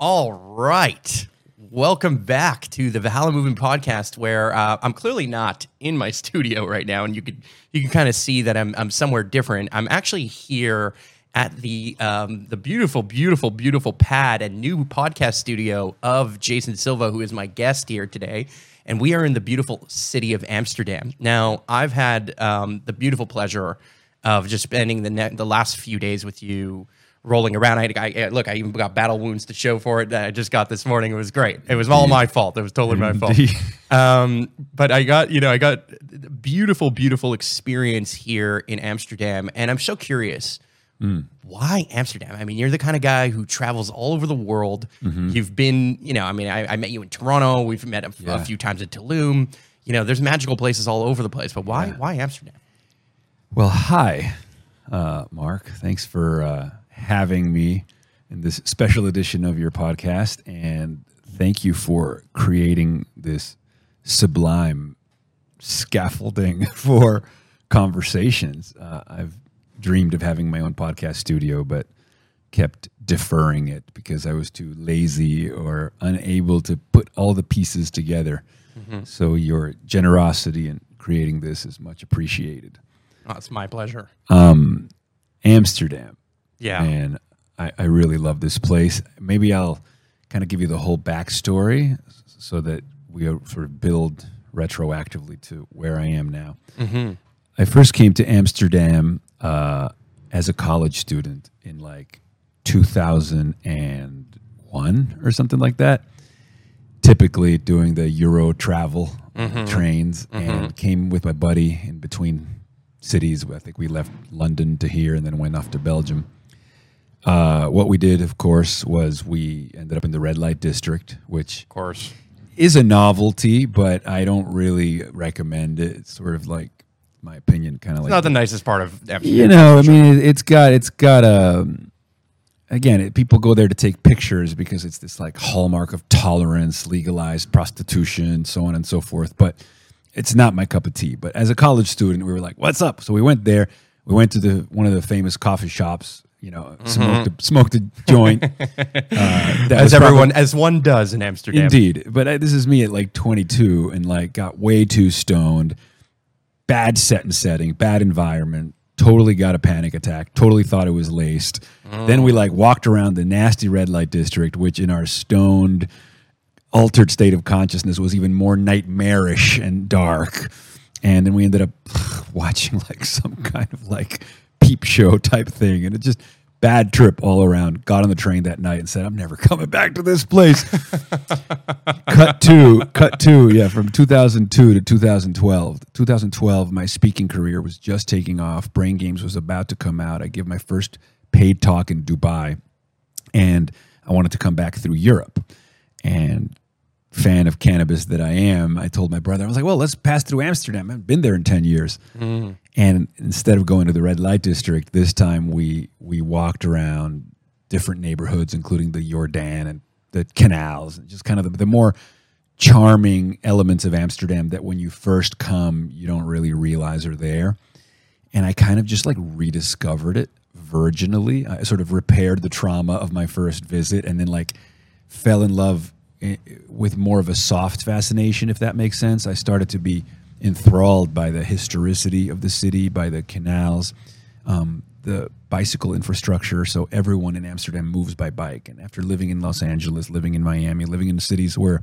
All right. Welcome back to the Valhalla Movement Podcast, where uh, I'm clearly not in my studio right now, and you could you can kind of see that I'm I'm somewhere different. I'm actually here at the um, the beautiful, beautiful, beautiful pad and new podcast studio of Jason Silva, who is my guest here today. And we are in the beautiful city of Amsterdam. Now, I've had um, the beautiful pleasure of just spending the ne- the last few days with you rolling around. I, I, look, I even got battle wounds to show for it that I just got this morning. It was great. It was all my fault. It was totally my fault. Um, but I got, you know, I got beautiful, beautiful experience here in Amsterdam, and I'm so curious. Why Amsterdam? I mean, you're the kind of guy who travels all over the world. You've been, you know, I mean, I, I met you in Toronto. We've met a, Yeah. a few times at Tulum. You know, there's magical places all over the place. But why, why Amsterdam? Well, hi, uh, Marc. Thanks for uh, having me in this special edition of your podcast. And thank you for creating this sublime scaffolding for conversations. Uh, I've dreamed of having my own podcast studio, but kept deferring it because I was too lazy or unable to put all the pieces together. So your generosity in creating this is much appreciated. Oh, it's my pleasure. Amsterdam. Yeah. And I, I really love this place. Maybe I'll kind of give you the whole backstory so that we sort of build retroactively to where I am now. Mm-hmm. I first came to Amsterdam uh, as a college student in like 2001 or something like that. Typically doing the Euro travel the trains and mm-hmm. came with my buddy in between cities. I think we left London to here and then went off to Belgium. Uh, what we did, of course, was we ended up in the red light district, which Of course. is a novelty, but I don't really recommend it. It's sort of like my opinion, kind of like Not the nicest part of Amsterdam. you know. I mean, it, it's got it's got a again. It, people go there to take pictures because it's this like hallmark of tolerance, legalized prostitution, so on and so forth. But it's not my cup of tea. But as a college student, we were like, "What's up?" So we went there. We went to the one of the famous coffee shops. You know, smoked a, smoked a joint. Uh, as everyone, probably- as one does in Amsterdam. Indeed, but I, this is me at like 22 and like got way too stoned. Bad set and setting, bad environment. Totally got a panic attack. Totally thought it was laced. Then we like walked around the nasty red light district, which in our stoned, altered state of consciousness was even more nightmarish and dark. And then we ended up watching like some kind of like peep show type thing, and it just bad trip all around. Got on the train that night and said, "I'm never coming back to this place." cut two, cut two, yeah, from 2002 to 2012. 2012, my speaking career was just taking off. Brain Games was about to come out. I give my first paid talk in Dubai, and I wanted to come back through Europe. And fan of cannabis that I am, I told my brother, I was like, well, let's pass through Amsterdam. I haven't been there in 10 years. Mm. And instead of going to the red light district, this time we we walked around different neighborhoods, including the Jordaan and the canals, and just kind of the, the more charming elements of Amsterdam that when you first come, you don't really realize are there. And I kind of just like rediscovered it virginally. I sort of repaired the trauma of my first visit and then like fell in love eh, with more of a soft fascination, if that makes sense. I started to be enthralled by the historicity of the city, by the canals, um, the bicycle infrastructure. So everyone in Amsterdam moves by bike. And after living in Los Angeles, living in Miami, living in cities where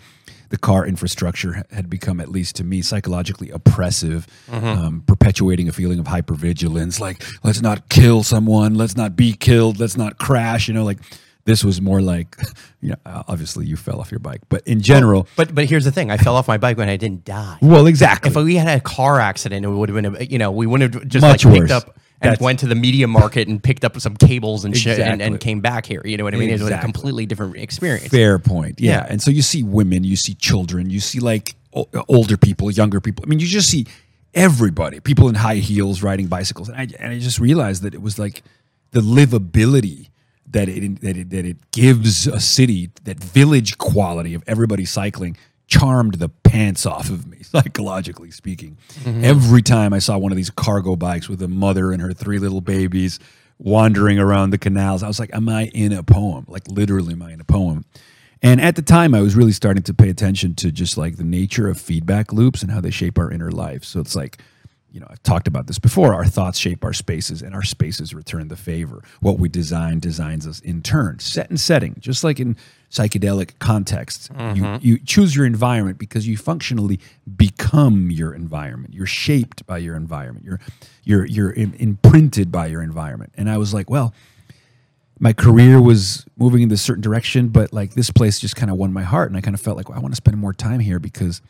the car infrastructure had become, at least to me, psychologically oppressive, um, perpetuating a feeling of hypervigilance. Like, let's not kill someone, let's not be killed, let's not crash. You know, like this was more like, you know, obviously you fell off your bike, but in general, But but here's the thing: I fell off my bike when I didn't die. well, exactly. If we had a car accident, it would have been, a, you know, we wouldn't have just Much like picked worse. up and That's- went to the MediaMarkt and picked up some cables and shit and, and came back here. You know what I mean? It was a completely different experience. Fair point. Yeah. Yeah. And so you see women, you see children, you see like o- older people, younger people. I mean, you just see everybody, people in high heels riding bicycles. And I, and I just realized that it was like the livability that it, that it, that it gives a city, that village quality of everybody cycling charmed the pants off of me, psychologically speaking. Mm-hmm. Every time I saw one of these cargo bikes with a mother and her three little babies wandering around the canals, I was like, Am I in a poem? Like, literally, am I in a poem? And at the time, I was really starting to pay attention to just like the nature of feedback loops and how they shape our inner life. So it's like, you know, I've talked about this before. Our thoughts shape our spaces, and our spaces return the favor. What we design designs us in turn. Set and setting, just like in psychedelic contexts, you, mm-hmm. you choose your environment because you functionally become your environment. You're shaped by your environment. You're you're you're im- imprinted by your environment. And I was like, well, my career was moving in this certain direction, but like this place just kind of won my heart, and I kind of felt like well, I want to spend more time here because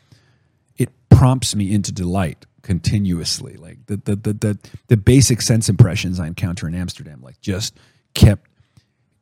prompts me into delight continuously. Like the the the the, the basic sense impressions I encounter in Amsterdam, like just kept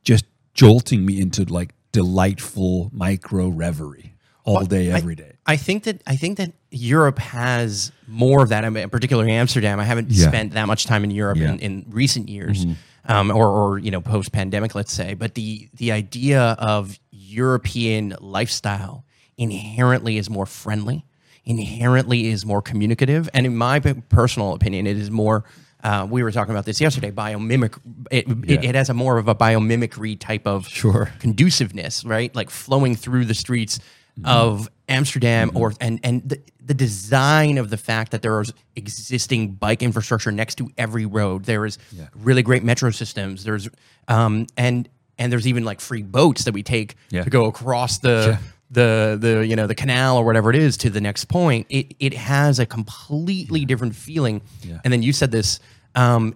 just jolting me into like delightful micro reverie all day, I- every day. I think that I think that Europe has more of that. I mean, particularly Amsterdam. I haven't Yeah. spent that much time in Europe Yeah. in, in recent years, um, or, or you know, post pandemic, let's say. But the the idea of European lifestyle inherently is more friendly, inherently is more communicative, and in my personal opinion, it is more. Uh, we were talking about this yesterday. Biomimic, it, it, Yeah. it has a more of a biomimicry type of Sure. conduciveness, right? Like flowing through the streets of Amsterdam, or and and the, the design of the fact that there is existing bike infrastructure next to every road. There is really great metro systems. There's um and and there's even like free boats that we take Yeah. to go across the. The the you know the canal or whatever it is to the next point it it has a completely different feeling Yeah. and then you said this um,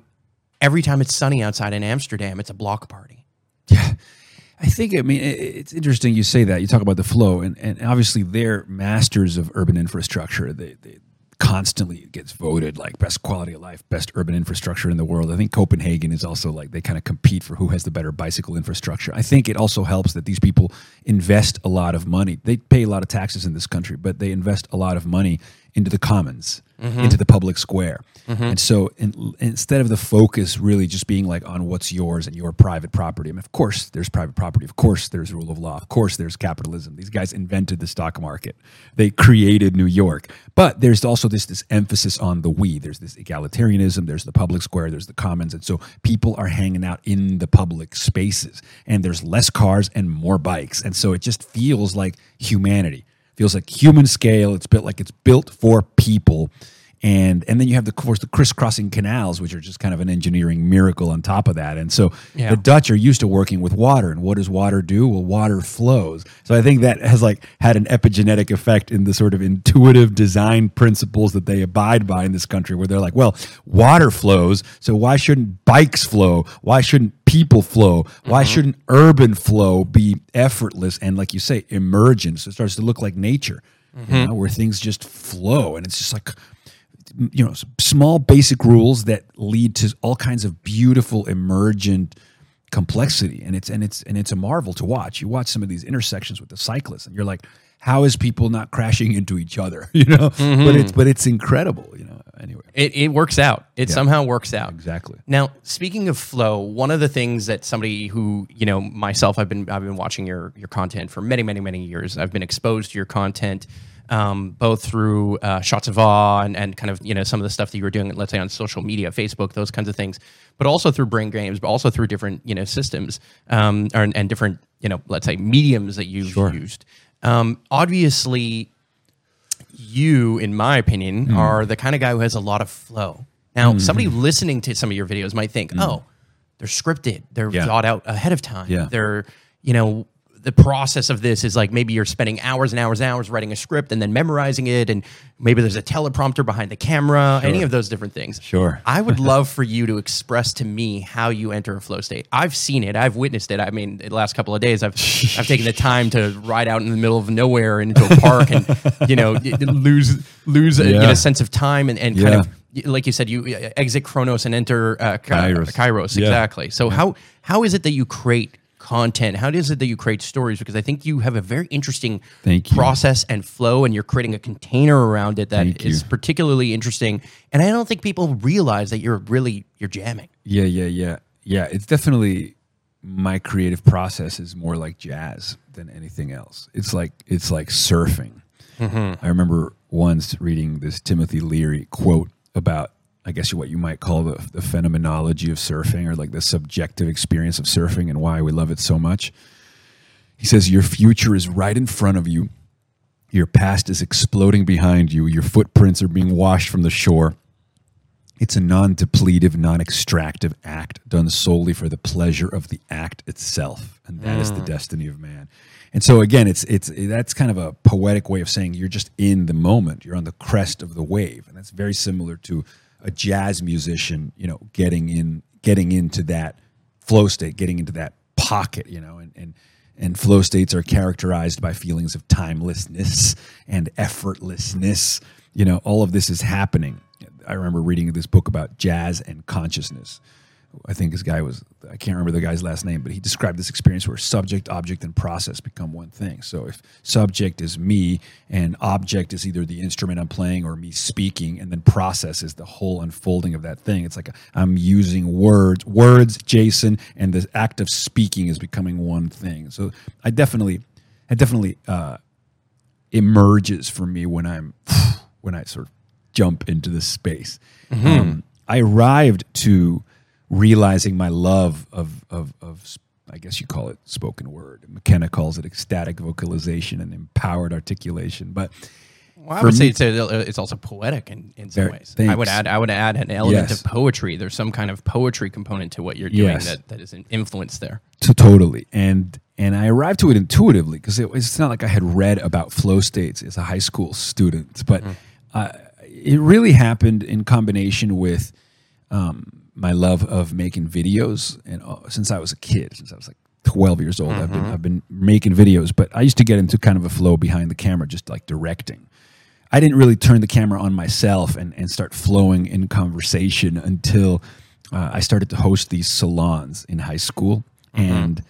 every time it's sunny outside in Amsterdam it's a block party Yeah. I think, I mean, it's interesting you say that. You talk about the flow, and, and obviously they're masters of urban infrastructure. They, they constantly gets voted like best quality of life, best urban infrastructure in the world. I think Copenhagen is also like they kind of compete for who has the better bicycle infrastructure. I think it also helps that these people invest a lot of money. They pay a lot of taxes in this country, but they invest a lot of money into the commons, mm-hmm. into the public square. Mm-hmm. And so in, instead of the focus really just being like on what's yours and your private property, I mean, of course there's private property, of course there's rule of law, of course there's capitalism. These guys invented the stock market, they created New York. But there's also this this emphasis on the we. There's this egalitarianism. There's the public square. There's the commons, and so people are hanging out in the public spaces. And there's less cars and more bikes, and so it just feels like humanity feels like human scale. It's built like it's built for people. And and then you have the of course the crisscrossing canals, which are just kind of an engineering miracle on top of that. And so Yeah. the Dutch are used to working with water. And what does water do? Well, water flows. So I think that has like had an epigenetic effect in the sort of intuitive design principles that they abide by in this country, where they're like, well, water flows, so why shouldn't bikes flow? Why shouldn't people flow? Why mm-hmm. shouldn't urban flow be effortless and, like you say, emergent? So it starts to look like nature, you mm-hmm. know, where things just flow, and it's just like you know small basic rules that lead to all kinds of beautiful emergent complexity. And it's and it's and it's a marvel to watch. You watch some of these intersections with the cyclists and you're like how is people not crashing into each other? You know? Mm-hmm. But it's but it's incredible you know anyway. It, it works out. It somehow works out. exactly. Now, speaking of flow, one of the things that somebody who you know myself, I've been I've been watching your your content for many many many years. I've been exposed to your content um, both through uh, shots of awe and, and kind of you know some of the stuff that you were doing, let's say on social media, Facebook, those kinds of things, but also through brain games, but also through different you know systems um, or, and different you know let's say mediums that you've used. Um, obviously, you, in my opinion, Hmm. are the kind of guy who has a lot of flow. Now, somebody listening to some of your videos might think, oh, they're scripted, they're. Yeah. thought out ahead of time. Yeah. They're, you know, the process of this is like maybe you're spending hours and hours and hours writing a script and then memorizing it, and maybe there's a teleprompter behind the camera, any of those different things. Sure. I would love for you to express to me how you enter a flow state. I've seen it. I've witnessed it. I mean, the last couple of days, I've I've taken the time to ride out in the middle of nowhere into a park and you know lose lose a you Yeah. know, sense of time and, and kind of like you said, you uh, exit Chronos and enter uh, Kairos. Kairos. Yeah. Exactly. So how how is it that you create content? How is it that you create stories? Because I think you have a very interesting process and flow, and you're creating a container around it that Thank is you. particularly interesting. And I don't think people realize that you're really you're jamming. Yeah, yeah, yeah. Yeah, it's definitely my creative process is more like jazz than anything else. It's like it's like surfing. Mm-hmm. I remember once reading this Timothy Leary quote about I guess what you might call the, the phenomenology of surfing or like the subjective experience of surfing and why we love it so much. He says, Your future is right in front of you. Your past is exploding behind you. Your footprints are being washed from the shore. It's a non depletive, non extractive act done solely for the pleasure of the act itself. And that is the mm. destiny of man. And so again, it's it's that's kind of a poetic way of saying you're just in the moment. You're on the crest of the wave. And that's very similar to a jazz musician, you know, getting in getting into that flow state, getting into that pocket, you know, and and and flow states are characterized by feelings of timelessness and effortlessness. You know, all of this is happening. I remember reading this book about jazz and consciousness. I think this guy was, I can't remember the guy's last name, but he described this experience where subject, object, and process become one thing. So if subject is me and object is either the instrument I'm playing or me speaking, and then process is the whole unfolding of that thing. It's like I'm using words, words, Jason, and the act of speaking is becoming one thing. So I definitely, I definitely uh, emerges for me when I'm, when I sort of jump into this space. Um, I arrived to realizing my love of, of, of, I guess you call it spoken word. McKenna calls it ecstatic vocalization and empowered articulation. But Well, I would say it's, a, it's also poetic in, in some ways. I would add I would add an element Yes. of poetry. There's some kind of poetry component to what you're doing Yes. that, that is an influence there. to totally and and I arrived to it intuitively because it, it's not like I had read about flow states as a high school student, but uh, it really happened in combination with um, my love of making videos. And uh, since I was a kid, since I was like 12 years old, I've been I've been making videos. But I used to get into kind of a flow behind the camera, just like directing. I didn't really turn the camera on myself and, and start flowing in conversation until uh, I started to host these salons in high school. And,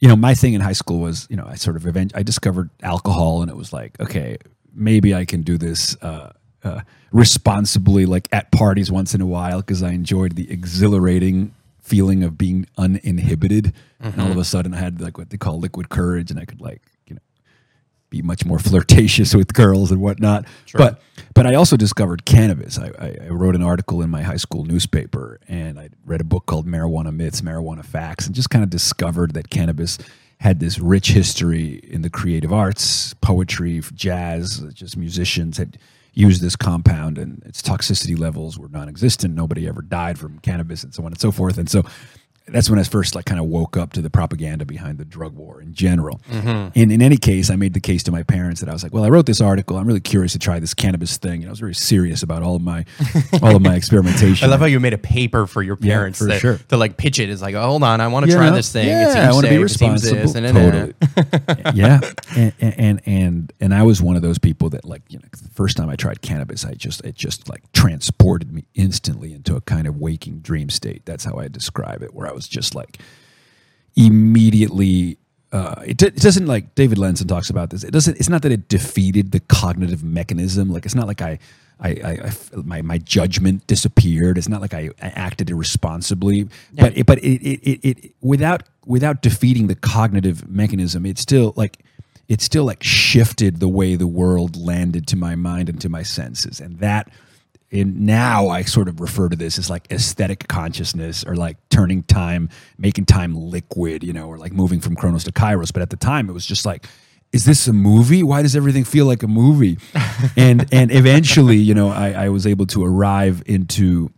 you know, my thing in high school was, you know, I sort of event- I discovered alcohol and it was like, okay, maybe I can do this uh, uh, responsibly, like at parties once in a while, because I enjoyed the exhilarating feeling of being uninhibited. And all of a sudden I had like what they call liquid courage and I could like, you know, be much more flirtatious with girls and whatnot. But but I also discovered cannabis. I, I, I wrote an article in my high school newspaper, and I read a book called Marijuana Myths, Marijuana Facts, and just kind of discovered that cannabis had this rich history in the creative arts, poetry, jazz. Just musicians had used this compound, and its toxicity levels were non-existent. Nobody ever died from cannabis, and so on and so forth. And so that's when I first like kind of woke up to the propaganda behind the drug war in general. Mm-hmm. And in any case, I made the case to my parents that I was like, well, I wrote this article. I'm really curious to try this cannabis thing. And I was very serious about all of my all of my experimentation. I love how you made a paper for your Yeah, parents for that, sure. to like pitch it. It's like, oh, hold on, I want to You try this thing. Yeah, I want to be safe, it seems responsible. this, and totally. yeah, and, and and and I was one of those people that like you know the first time I tried cannabis, I just it just like transported me instantly into a kind of waking dream state. That's how I describe it, where I was just like immediately. Uh, it, it doesn't like David Lenson talks about this. It doesn't. It's not that it defeated the cognitive mechanism. Like it's not like I, I, I, my my judgment disappeared. It's not like I, I acted irresponsibly. But it, but it, it, it, it without without defeating the cognitive mechanism, it's still like it still like shifted the way the world landed to my mind and to my senses, and that and now I sort of refer to this as like aesthetic consciousness or like turning time, making time liquid, you know, or like moving from Chronos to Kairos. But at the time, it was just like, is this a movie? Why does everything feel like a movie? and and eventually, you know, I, I was able to arrive into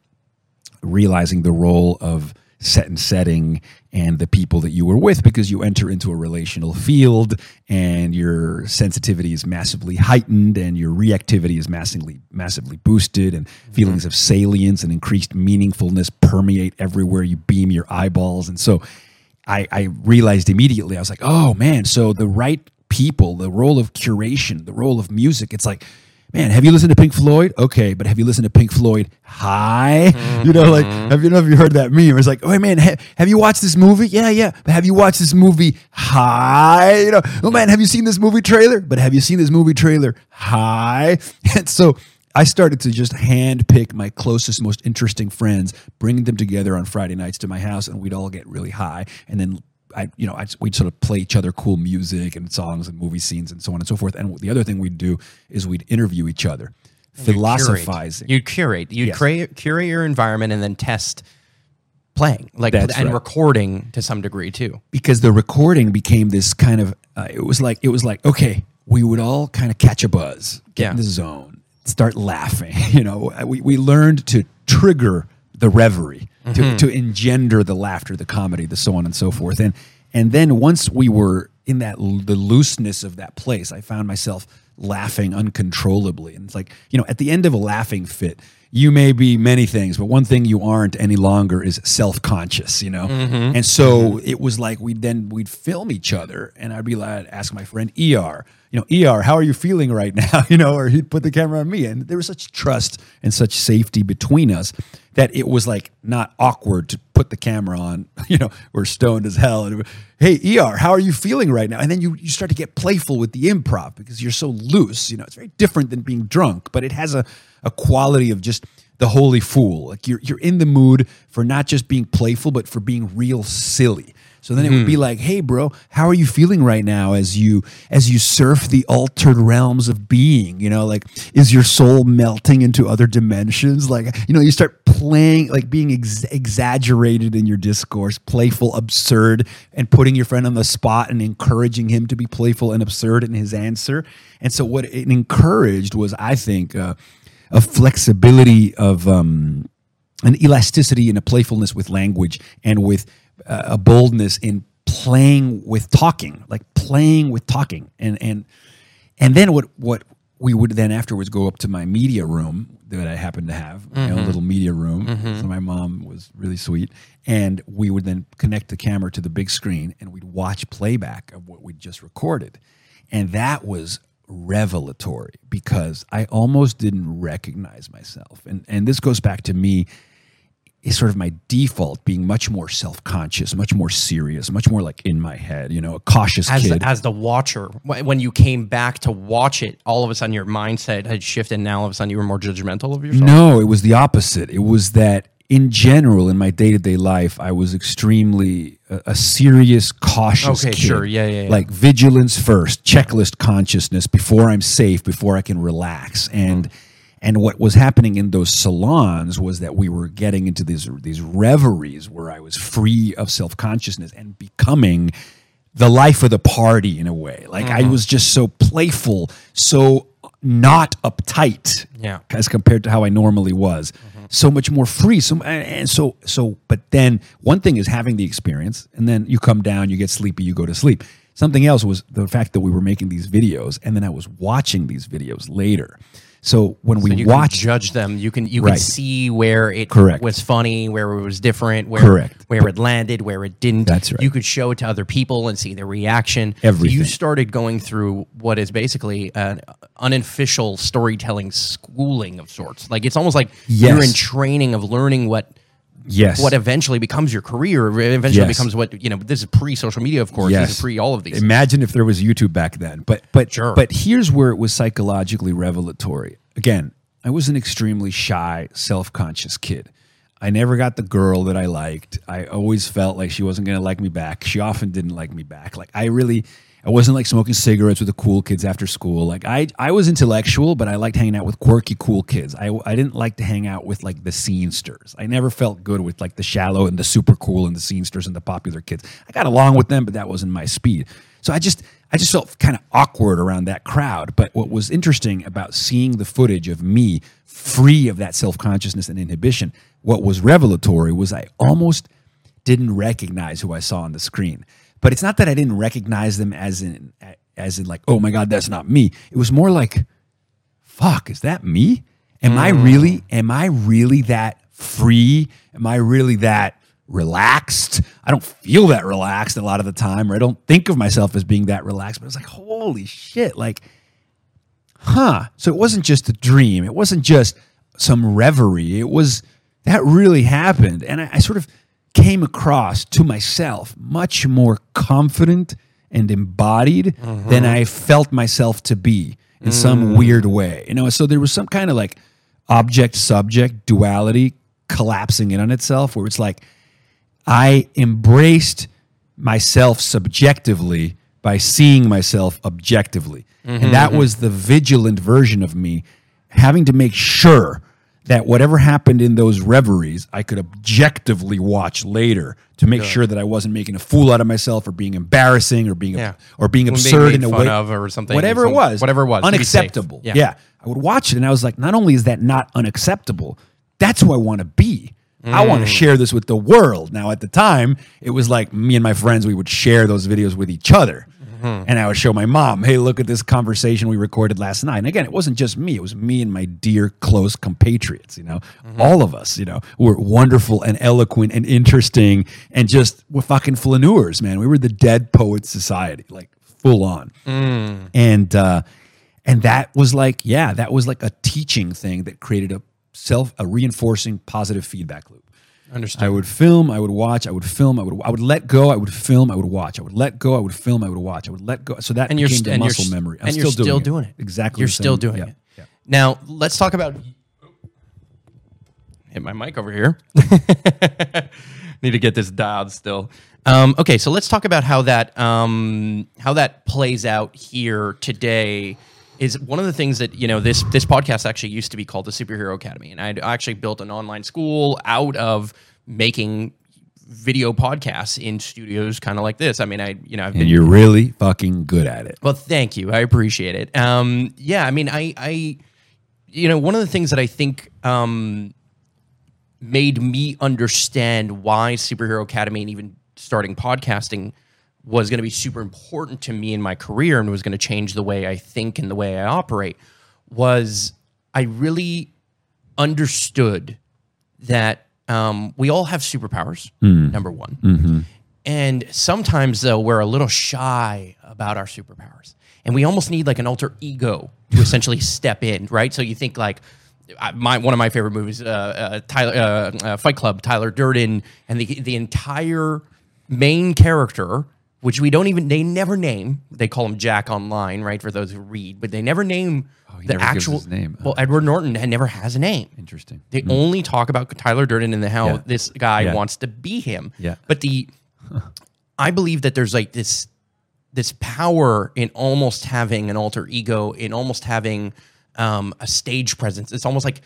realizing the role of set and setting and the people that you were with because you enter into a relational field and your sensitivity is massively heightened and your reactivity is massively massively boosted and mm-hmm. feelings of salience and increased meaningfulness permeate everywhere you beam your eyeballs. And so I, I realized immediately I was like oh man so the right people the role of curation the role of music it's like man, have you listened to Pink Floyd? Okay, but have you listened to Pink Floyd High? You know, like, mm-hmm. have you know if you heard that meme? It's like, oh man, ha- have you watched this movie? Yeah, yeah. But have you watched this movie High? You know, oh man, have you seen this movie trailer? But have you seen this movie trailer High? And so I started to just hand pick my closest, most interesting friends, bring them together on Friday nights to my house, and we'd all get really high, and then I, you know, I, we'd sort of play each other cool music and songs and movie scenes and so on and so forth. And the other thing we'd do is we'd interview each other, philosophizing. You curate. You Yes. create, curate your environment and then test playing, like That's and right. recording to some degree too. because the recording became this kind of uh, it was like it was like okay we would all kind of catch a buzz get Yeah. in the zone start laughing you know we, we learned to trigger the reverie to, to engender the laughter the comedy the so on and so forth. And and then once we were in that the looseness of that place i found myself laughing uncontrollably. And it's like you know at the end of a laughing fit you may be many things, but one thing you aren't any longer is self-conscious, you know. And so it was like we'd then we'd film each other, and I'd be like, I'd ask my friend Er, you know, Er, how are you feeling right now, you know, or he'd put the camera on me, and there was such trust and such safety between us that it was like not awkward to put the camera on, you know, we're stoned as hell, and hey Er, how are you feeling right now? And then you you start to get playful with the improv because you're so loose, you know, it's very different than being drunk, but it has a a quality of just the holy fool. Like you're you're in the mood for not just being playful, but for being real silly. So then it would be like, "Hey, bro, how are you feeling right now as you as you surf the altered realms of being? You know, like is your soul melting into other dimensions? Like, you know, you start playing, like being ex- exaggerated in your discourse, playful, absurd, and putting your friend on the spot and encouraging him to be playful and absurd in his answer. And so what it encouraged was, I think, uh, a flexibility of um, an elasticity and a playfulness with language and with a boldness in playing with talking, like playing with talking, and and and then what what we would then afterwards go up to my media room that I happened to have, my own mm-hmm. little media room. Mm-hmm. So my mom was really sweet, and we would then connect the camera to the big screen, and we'd watch playback of what we'd just recorded, and that was revelatory because I almost didn't recognize myself, and and this goes back to me is sort of my default being much more self-conscious, much more serious, much more like in my head, you know, a cautious As kid. the, as the watcher, when you came back to watch it, all of a sudden your mindset had shifted. And now all of a sudden you were more judgmental of yourself. no, it was the opposite. It was that in general in my day-to-day life, I was extremely a, a serious, cautious Okay, kid. sure. Yeah, yeah, yeah. Like vigilance first, checklist consciousness before I'm safe, before I can relax. And mm. And what was happening in those salons was that we were getting into these these reveries where I was free of self-consciousness and becoming the life of the party in a way. Like Mm-hmm. I was just so playful, so not uptight Yeah. as compared to how I normally was. So much more free. So and so so. But then one thing is having the experience, and then you come down, you get sleepy, you go to sleep. Something else was the fact that we were making these videos, and then I was watching these videos later. So when we you watch, judge them. You can you Right. can see where it Correct. was funny, where it was different, where Correct. where it landed, where it didn't. That's right. You could show it to other people and see their reaction. So Everything. you started going through what is basically an unofficial storytelling schooling of sorts. Like it's almost like you're in training of learning what yes, what eventually becomes your career. Eventually Yes. becomes what you know. This is pre social media, of course. This is pre all of these. Imagine if there was YouTube back then. But but Sure. but here's where it was psychologically revelatory. Again, I was an extremely shy, self-conscious kid. I never got the girl that I liked. I always felt like she wasn't going to like me back. She often didn't like me back. Like I really I wasn't like smoking cigarettes with the cool kids after school. Like I I was intellectual, but I liked hanging out with quirky cool kids. I I didn't like to hang out with like the scenesters. I never felt good with like the shallow and the super cool and the scenesters and the popular kids. I got along with them, but that wasn't my speed. So I just I just felt kind of awkward around that crowd. But what was interesting about seeing the footage of me free of that self-consciousness and inhibition, what was revelatory was I almost didn't recognize who I saw on the screen. But it's not that I didn't recognize them as in as in like, oh my God, that's not me. It was more like, fuck, is that me? Am I mm. really, am I really that free? Am I really that relaxed? I don't feel that relaxed a lot of the time, or I don't think of myself as being that relaxed, but it's like, holy shit, like, huh. So it wasn't just a dream. It wasn't just some reverie. It was that really happened. And I, I sort of came across to myself much more confident and embodied mm-hmm. than I felt myself to be in some mm. weird way. You know, so there was some kind of like object subject duality collapsing in on itself where it's like I embraced myself subjectively by seeing myself objectively. And that mm-hmm. was the vigilant version of me having to make sure that whatever happened in those reveries, I could objectively watch later to make sure that I wasn't making a fool out of myself or being embarrassing or being Yeah. or being being absurd in a way of or something, Whatever some- it was, whatever it was, to be safe. unacceptable. Yeah. Yeah. I would watch it and I was like, not only is that not unacceptable, that's who I want to be. I want Mm. to share this with the world. Now, at the time, it was like me and my friends, we would share those videos with each other. Mm-hmm. And I would show my mom, hey, look at this conversation we recorded last night. And again, it wasn't just me, it was me and my dear, close compatriots, you know, Mm-hmm. all of us, you know, were wonderful and eloquent and interesting and just were fucking flaneurs, man. We were the Dead Poets Society, like full on. Mm. And, uh, and that was like, yeah, that was like a teaching thing that created a self, a reinforcing positive feedback loop. Understood. I would film, I would watch, I would film, I would I would let go, I would film, I would watch, I would let go, I would film, I would watch, I would let go. So that and you're became st- the and you're muscle memory. I'm and still, you're still doing, doing it. Exactly. You're still doing yeah, it. yeah. Now let's talk about. Hit my mic over here. Need to get this dialed still. Um, okay, so let's talk about how that um, how that plays out here today. Is one of the things that you know this this podcast actually used to be called the Superhero Academy, and I actually built an online school out of making video podcasts in studios kind of like this. I mean, I you know I've been And you're really fucking good at it. well, thank you. I appreciate it. Um, yeah, I mean, I, I, you know, one of the things that I think um, made me understand why Superhero Academy and even starting podcasting was going to be super important to me in my career and was going to change the way I think and the way I operate was I really understood that um, we all have superpowers, number one. And sometimes, though, we're a little shy about our superpowers. And we almost need like an alter ego to essentially step in, right? So you think like, my one of my favorite movies, uh, uh, Tyler, uh, uh, Fight Club, Tyler Durden, and the the entire main character, which we don't even they never name. They call him Jack online, right? For those who read, but they never name he the never actual name. Well, Edward Norton had never has a name. Interesting. They only talk about Tyler Durden and how Yeah. this guy Yeah. wants to be him. Yeah. But the I believe that there's like this this power in almost having an alter ego, in almost having um, a stage presence. It's almost like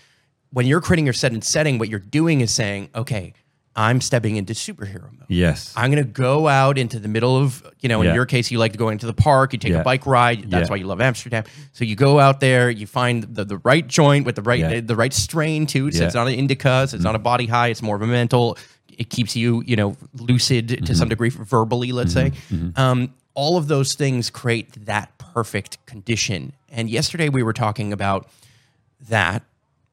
when you're creating your set and setting, what you're doing is saying, okay, I'm stepping into superhero mode. Yes. I'm going to go out into the middle of, you know, in Yeah. your case, you like to go into the park, you take Yeah. a bike ride. That's Yeah. why you love Amsterdam. So you go out there, you find the, the right joint with the right Yeah. the, right strain too. So. Mm-hmm. it's not an indica, so it's not a body high, it's more of a mental. It keeps you, you know, lucid to Mm-hmm. some degree verbally, let's say. Um, all of those things create that perfect condition. And yesterday we were talking about that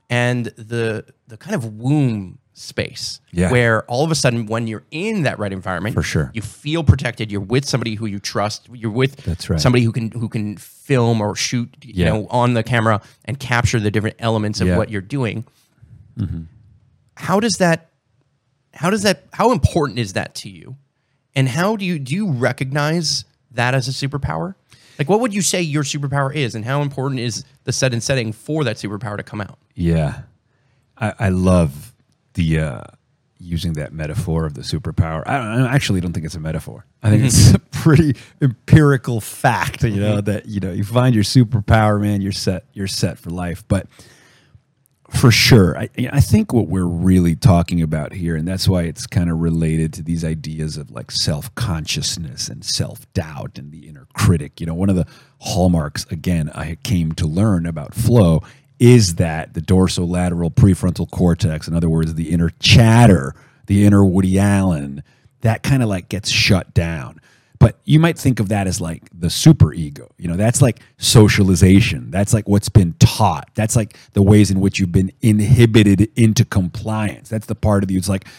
and the the kind of womb space Yeah. where all of a sudden when you're in that right environment For sure. you feel protected you're with somebody who you trust you're with That's right. somebody who can who can film or shoot you Yeah. know on the camera and capture the different elements of Yeah. Mm-hmm. what you're doing how does that how does that how important is that to you and how do you do you recognize that as a superpower like what would you say your superpower is and how important is the set and setting for that superpower to come out Yeah, I, I love the uh, using that metaphor of the superpower. I, don't, I actually don't think it's a metaphor. I think it's a pretty empirical fact. You know that you know you find your superpower, man. You're set. You're set for life. But for sure, I, I think what we're really talking about here, and that's why it's kind of related to these ideas of like self consciousness and self doubt and the inner critic. You know, one of the hallmarks, again, I came to learn about flow is that the dorsolateral prefrontal cortex, in other words, the inner chatter, the inner Woody Allen, that kind of like gets shut down. But you might think of that as like the super ego. You know, that's like socialization. That's like what's been taught. That's like the ways in which you've been inhibited into compliance. That's the part of you. It's like, "Ah,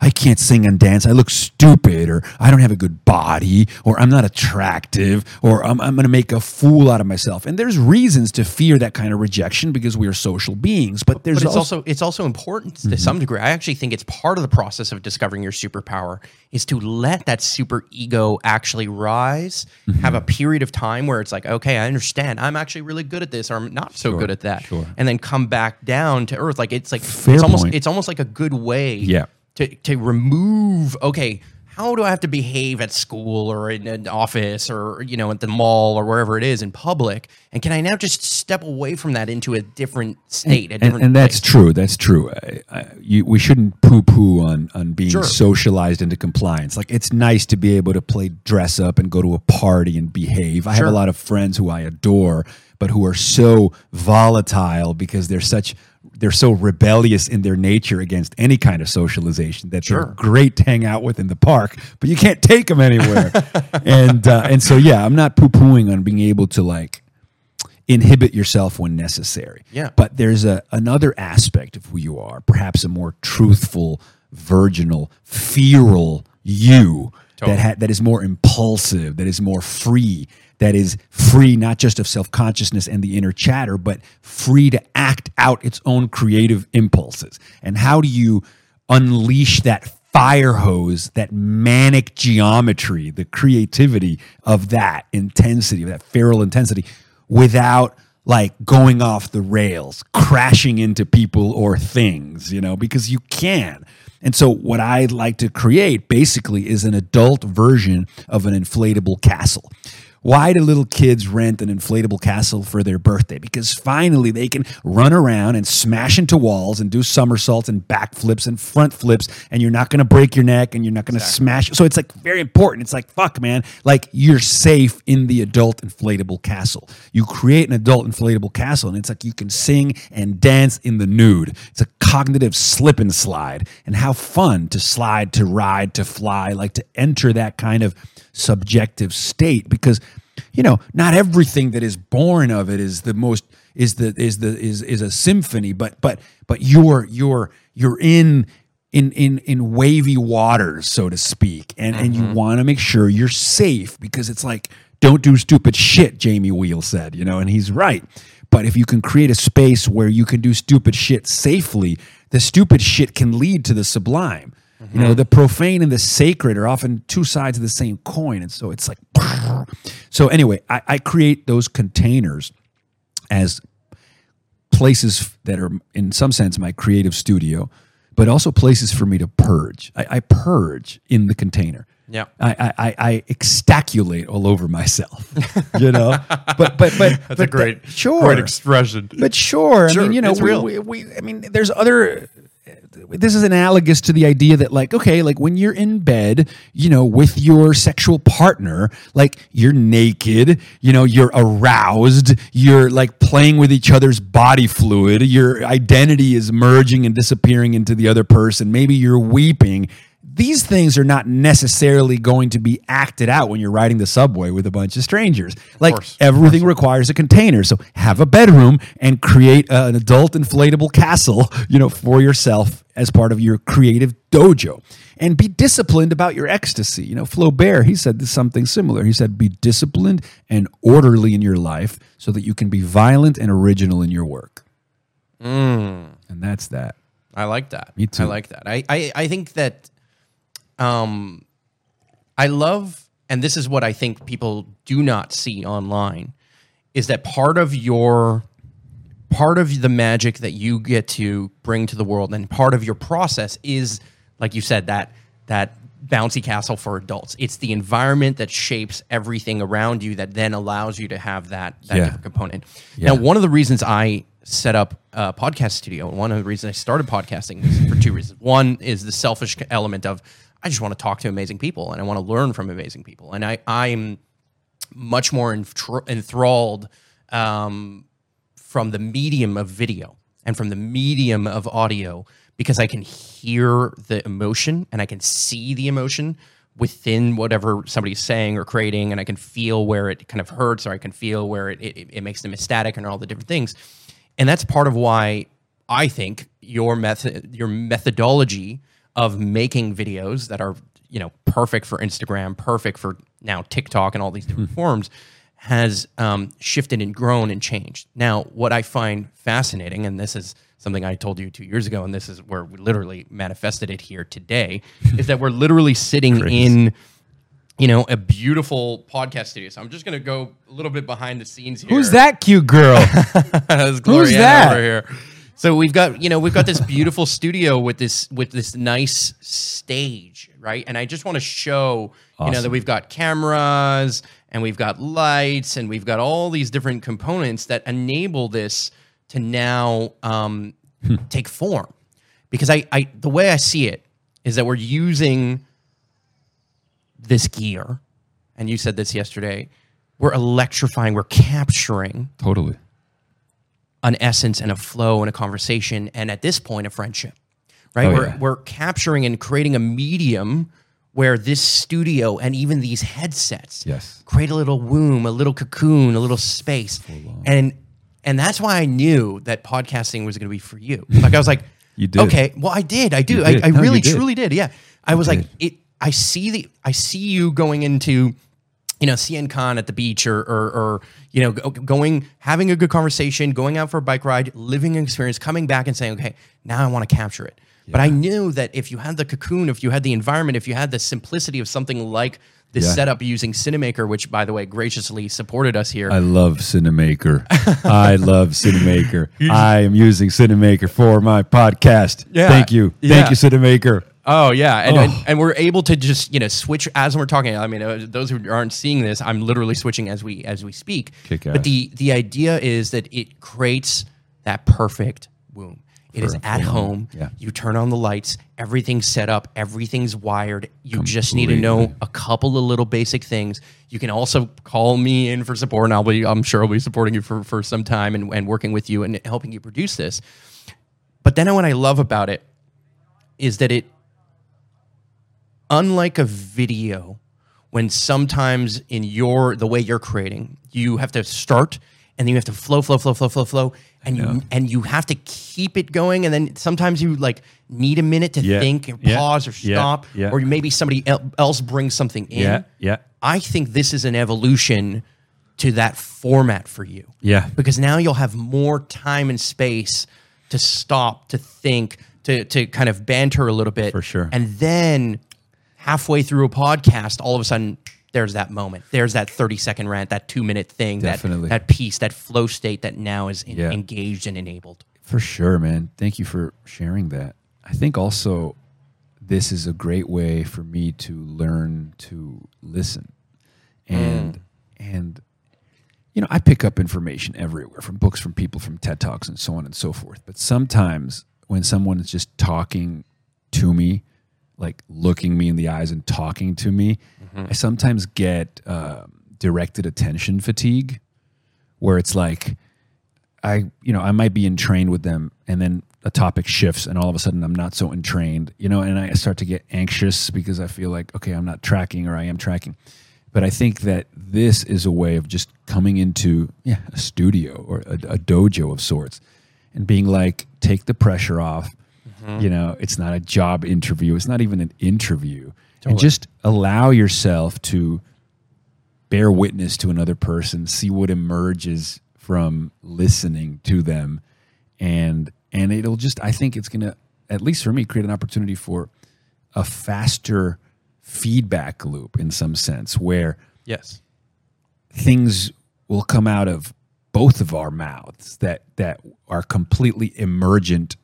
I can't sing and dance. I look stupid, or I don't have a good body, or I'm not attractive, or I'm, I'm going to make a fool out of myself. And there's reasons to fear that kind of rejection because we are social beings. But there's but it's also, also it's also important Mm-hmm. to some degree. I actually think it's part of the process of discovering your superpower is to let that super ego actually rise, Mm-hmm. have a period of time where it's like, okay, I understand. I'm actually really good at this, or I'm not so good at that, sure. and then come back down to earth. Like it's like Fair it's almost point. it's almost like a good way, Yeah. To to remove. Okay, how do I have to behave at school or in an office or you know at the mall or wherever it is in public? And can I now just step away from that into a different state? a and, different and that's true. That's true. I, I, you, we shouldn't poo-poo on on being Sure. socialized into compliance. Like it's nice to be able to play dress up and go to a party and behave. I have a lot of friends who I adore, but who are so volatile because they're such they're so rebellious in their nature against any kind of socialization that Sure. they're great to hang out with in the park, but you can't take them anywhere. and uh, and so yeah, I'm not poo-pooing on being able to like inhibit yourself when necessary. Yeah. But there's a another aspect of who you are, perhaps a more truthful, virginal, feral you Totally. that ha- that is more impulsive, that is more free, that is free not just of self-consciousness and the inner chatter, but free to act out its own creative impulses. And how do you unleash that fire hose, that manic geometry, the creativity of that intensity, of that feral intensity, without like going off the rails, crashing into people or things, you know, because you can. And so, what I'd like to create basically is an adult version of an inflatable castle. Why do little kids rent an inflatable castle for their birthday? Because finally they can run around and smash into walls and do somersaults and backflips and front flips, and you're not going to break your neck and you're not going to smash. So it's like very important. It's like, fuck, man. Like you're safe in the adult inflatable castle. You create an adult inflatable castle, and it's like you can sing and dance in the nude. It's a cognitive slip and slide. And how fun to slide, to ride, to fly, like to enter that kind of subjective state because you know not everything that is born of it is the most is the is the is is a symphony but but but you're you're you're in in in in wavy waters so to speak and and you mm-hmm. want to make sure you're safe because it's like don't do stupid shit Jamie Wheal said you know and he's right. But if you can create a space where you can do stupid shit safely the stupid shit can lead to the sublime you know, the profane and the sacred are often two sides of the same coin. And so it's like, so anyway, I, I create those containers as places that are, in some sense, my creative studio, but also places for me to purge. I, I purge in the container. Yeah. I, I, I, extaculate all over myself, you know. But but but That's but a great, that- sure, great expression. but sure, I mean, you know, we. We, we, I mean, there's other. This is analogous to the idea that, like, okay, like when you're in bed, you know, with your sexual partner, like you're naked, you know, you're aroused, you're like playing with each other's body fluid, your identity is merging and disappearing into the other person. Maybe you're weeping these things are not necessarily going to be acted out when you're riding the subway with a bunch of strangers. Like of everything requires a container. So have a bedroom and create an adult inflatable castle, you know, for yourself as part of your creative dojo. And be disciplined about your ecstasy. You know, Flaubert, he said something similar. He said, be disciplined and orderly in your life so that you can be violent and original in your work. And that's that. I like that. Me too. I like that. I, I, I think that um, I love, and this is what I think people do not see online, is that part of your part of the magic that you get to bring to the world and part of your process is like you said that that bouncy castle for adults it's the environment that shapes everything around you that then allows you to have that that Yeah. different component Yeah. now one of the reasons i set up a podcast studio and one of the reasons i started podcasting is for two reasons one is the selfish element of i just want to talk to amazing people and i want to learn from amazing people and i i'm much more enthr- enthralled um, from the medium of video and from the medium of audio because I can hear the emotion and I can see the emotion within whatever somebody's saying or creating, and I can feel where it kind of hurts or I can feel where it, it, it makes them ecstatic and all the different things. And that's part of why I think your method, your methodology of making videos that are you know perfect for Instagram, perfect for now TikTok and all these different hmm. forms has um, shifted and grown and changed. Now, what I find fascinating, and this is something I told you two years ago, and this is where we literally manifested it here today, is that we're literally sitting in, you know, a beautiful podcast studio. So I'm just going to go a little bit behind the scenes here. Who's that cute girl? That's Gloriana that? over here. So we've got you know we've got this beautiful studio with this with this nice stage, right? And I just want to show you know that we've got cameras and we've got lights and we've got all these different components that enable this to now um, take form. Because I, I the way I see it is that we're using this gear, and you said this yesterday. We're electrifying. We're capturing Totally. an essence and a flow and a conversation and at this point a friendship right Oh, we're, yeah. we're capturing and creating a medium where this studio and even these headsets Yes. create a little womb a little cocoon a little space and and that's why i knew that podcasting was going to be for you like i was like You did. okay well i did i do You I. I No, really did. truly did yeah i was like it i see the i see you going into you know, CN Con at the beach or, or, or you know, going, having a good conversation, going out for a bike ride, living an experience, coming back and saying, okay, now I want to capture it. But I knew that if you had the cocoon, if you had the environment, if you had the simplicity of something like this Yeah. setup using Cinemaker, which by the way graciously supported us here. I love Cinemaker. I love Cinemaker. I am using Cinemaker for my podcast. Yeah. Thank you. Yeah. Thank you, Cinemaker. Oh yeah, and, and Oh. and we're able to just you know switch as we're talking. I mean, uh, those who aren't seeing this, I'm literally switching as we as we speak. But the the idea is that it creates that perfect womb. It is at home. yeah. You turn on the lights. Everything's set up. Everything's wired. You just need to know a couple of little basic things. You can also call me in for support, and I'll be I'm sure I'll be supporting you for for some time and, and working with you and helping you produce this. But then what I love about it is that it unlike a video when sometimes in your the way you're creating you have to start and then you have to flow flow flow flow flow flow and you and you have to keep it going and then sometimes you like need a minute to Yeah, think and yeah, pause or stop yeah. or maybe somebody el- else brings something in Yeah, yeah. i think this is an evolution to that format for you Yeah. because now you'll have more time and space to stop, to think, to to kind of banter a little bit. For sure. And then halfway through a podcast, all of a sudden there's that moment. There's that 30 second rant, that two minute thing, Definitely. that that piece, that flow state that now is en- Yeah. engaged and enabled. For sure, man. Thank you for sharing that. I think also this is a great way for me to learn to listen. Mm. And and you know, I pick up information everywhere from books, from people, from TED Talks and so on and so forth. But sometimes when someone is just talking to me, like looking me in the eyes and talking to me, I sometimes get um, directed attention fatigue where it's like I, you know, I might be entrained with them and then a topic shifts and all of a sudden I'm not so entrained, you know, and I start to get anxious because I feel like, okay, I'm not tracking or I am tracking. But I think that this is a way of just coming into yeah, a studio or a, a dojo of sorts and being like, take the pressure off. You know, it's not a job interview. It's not even an interview. And just allow yourself to bear witness to another person, see what emerges from listening to them, and and it'll just I think it's gonna at least for me create an opportunity for a faster feedback loop in some sense where Yes. things will come out of both of our mouths that that are completely emergent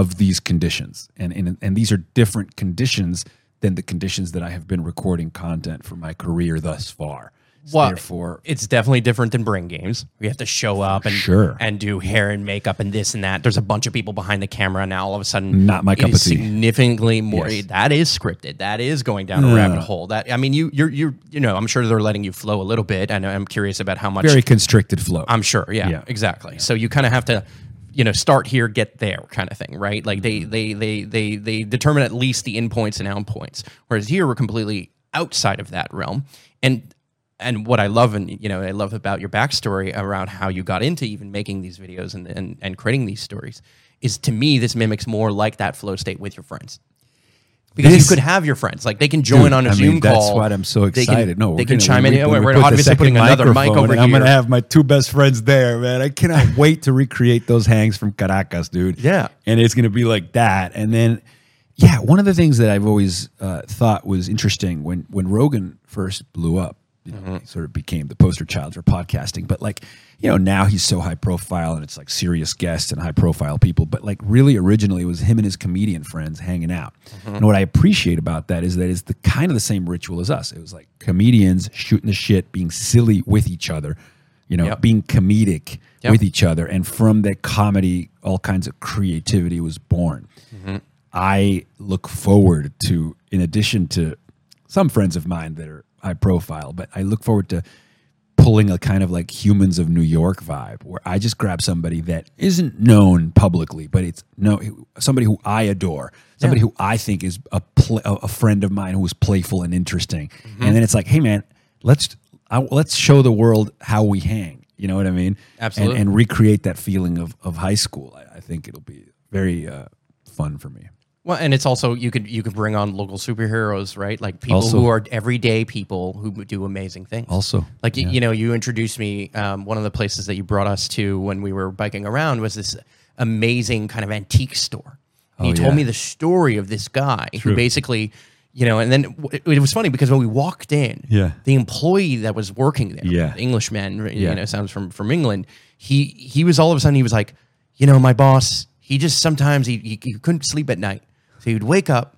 of these conditions and and, and these are different conditions than the conditions that I have been recording content for my career thus far. So Well, therefore, it's definitely different than brain games. We have to show up and sure. and do hair and makeup and this and that. There's a bunch of people behind the camera now. All of a sudden, Not my cup of tea. Significantly more. Yes. That is scripted. That is going down a rabbit hole. That I mean, you you're you you know, I'm sure they're letting you flow a little bit. and I'm curious about how much. very constricted flow. I'm sure. Yeah, Yeah. exactly. So you kind of have to, you know, start here, get there, kind of thing, right? Like they mm-hmm. they they they they determine at least the in points and out points, whereas here we're completely outside of that realm. And and what I love and you know I love about your backstory around how you got into even making these videos and and, and creating these stories is to me this mimics more like that flow state with your friends. Because This- you could have your friends, like they can join Dude, on a I mean, Zoom that's call. That's why I'm so They can- excited. no, they we're can gonna- chime in. we- we we're obviously putting another mic over and I'm gonna have my two best friends there, man. I cannot wait to recreate those hangs from Caracas, dude. Yeah. and it's gonna be like that. And then, yeah, one of the things that I've always uh, thought was interesting when when Rogan first blew up you know, he sort of became the poster child for podcasting. But like, you know, now he's so high profile and it's like serious guests and high profile people. But like, really, originally it was him and his comedian friends hanging out. Mm-hmm. And what I appreciate about that is that it's the kind of the same ritual as us. It was like comedians shooting the shit, being silly with each other, you know, Yep. being comedic Yep. with each other. And from that comedy, all kinds of creativity was born. Mm-hmm. I look forward to, in addition to some friends of mine that are high profile, but I look forward to pulling a kind of like humans of New York vibe where I just grab somebody that isn't known publicly, but it's no somebody who I adore, somebody who I think is a pl- a friend of mine who is playful and interesting, and then it's like, hey man, let's I, let's show the world how we hang. You know what I mean? Absolutely. And, and recreate that feeling of of high school. I, I think it'll be very uh, fun for me. Well, and it's also you could you could bring on local superheroes, right? Like people Also- who are everyday people who do amazing things. Also, like y you know, you introduced me. Um, one of the places that you brought us to when we were biking around was this amazing kind of antique store. And Oh, you told yeah. me the story of this guy who basically, you know, and then w- it, was funny because when we walked in, Yeah. the employee that was working there, Yeah. the Englishman, Yeah. you know, sounds from from England. He he was all of a sudden he was like, you know, my boss, he just sometimes he, he, he couldn't sleep at night, so he would wake up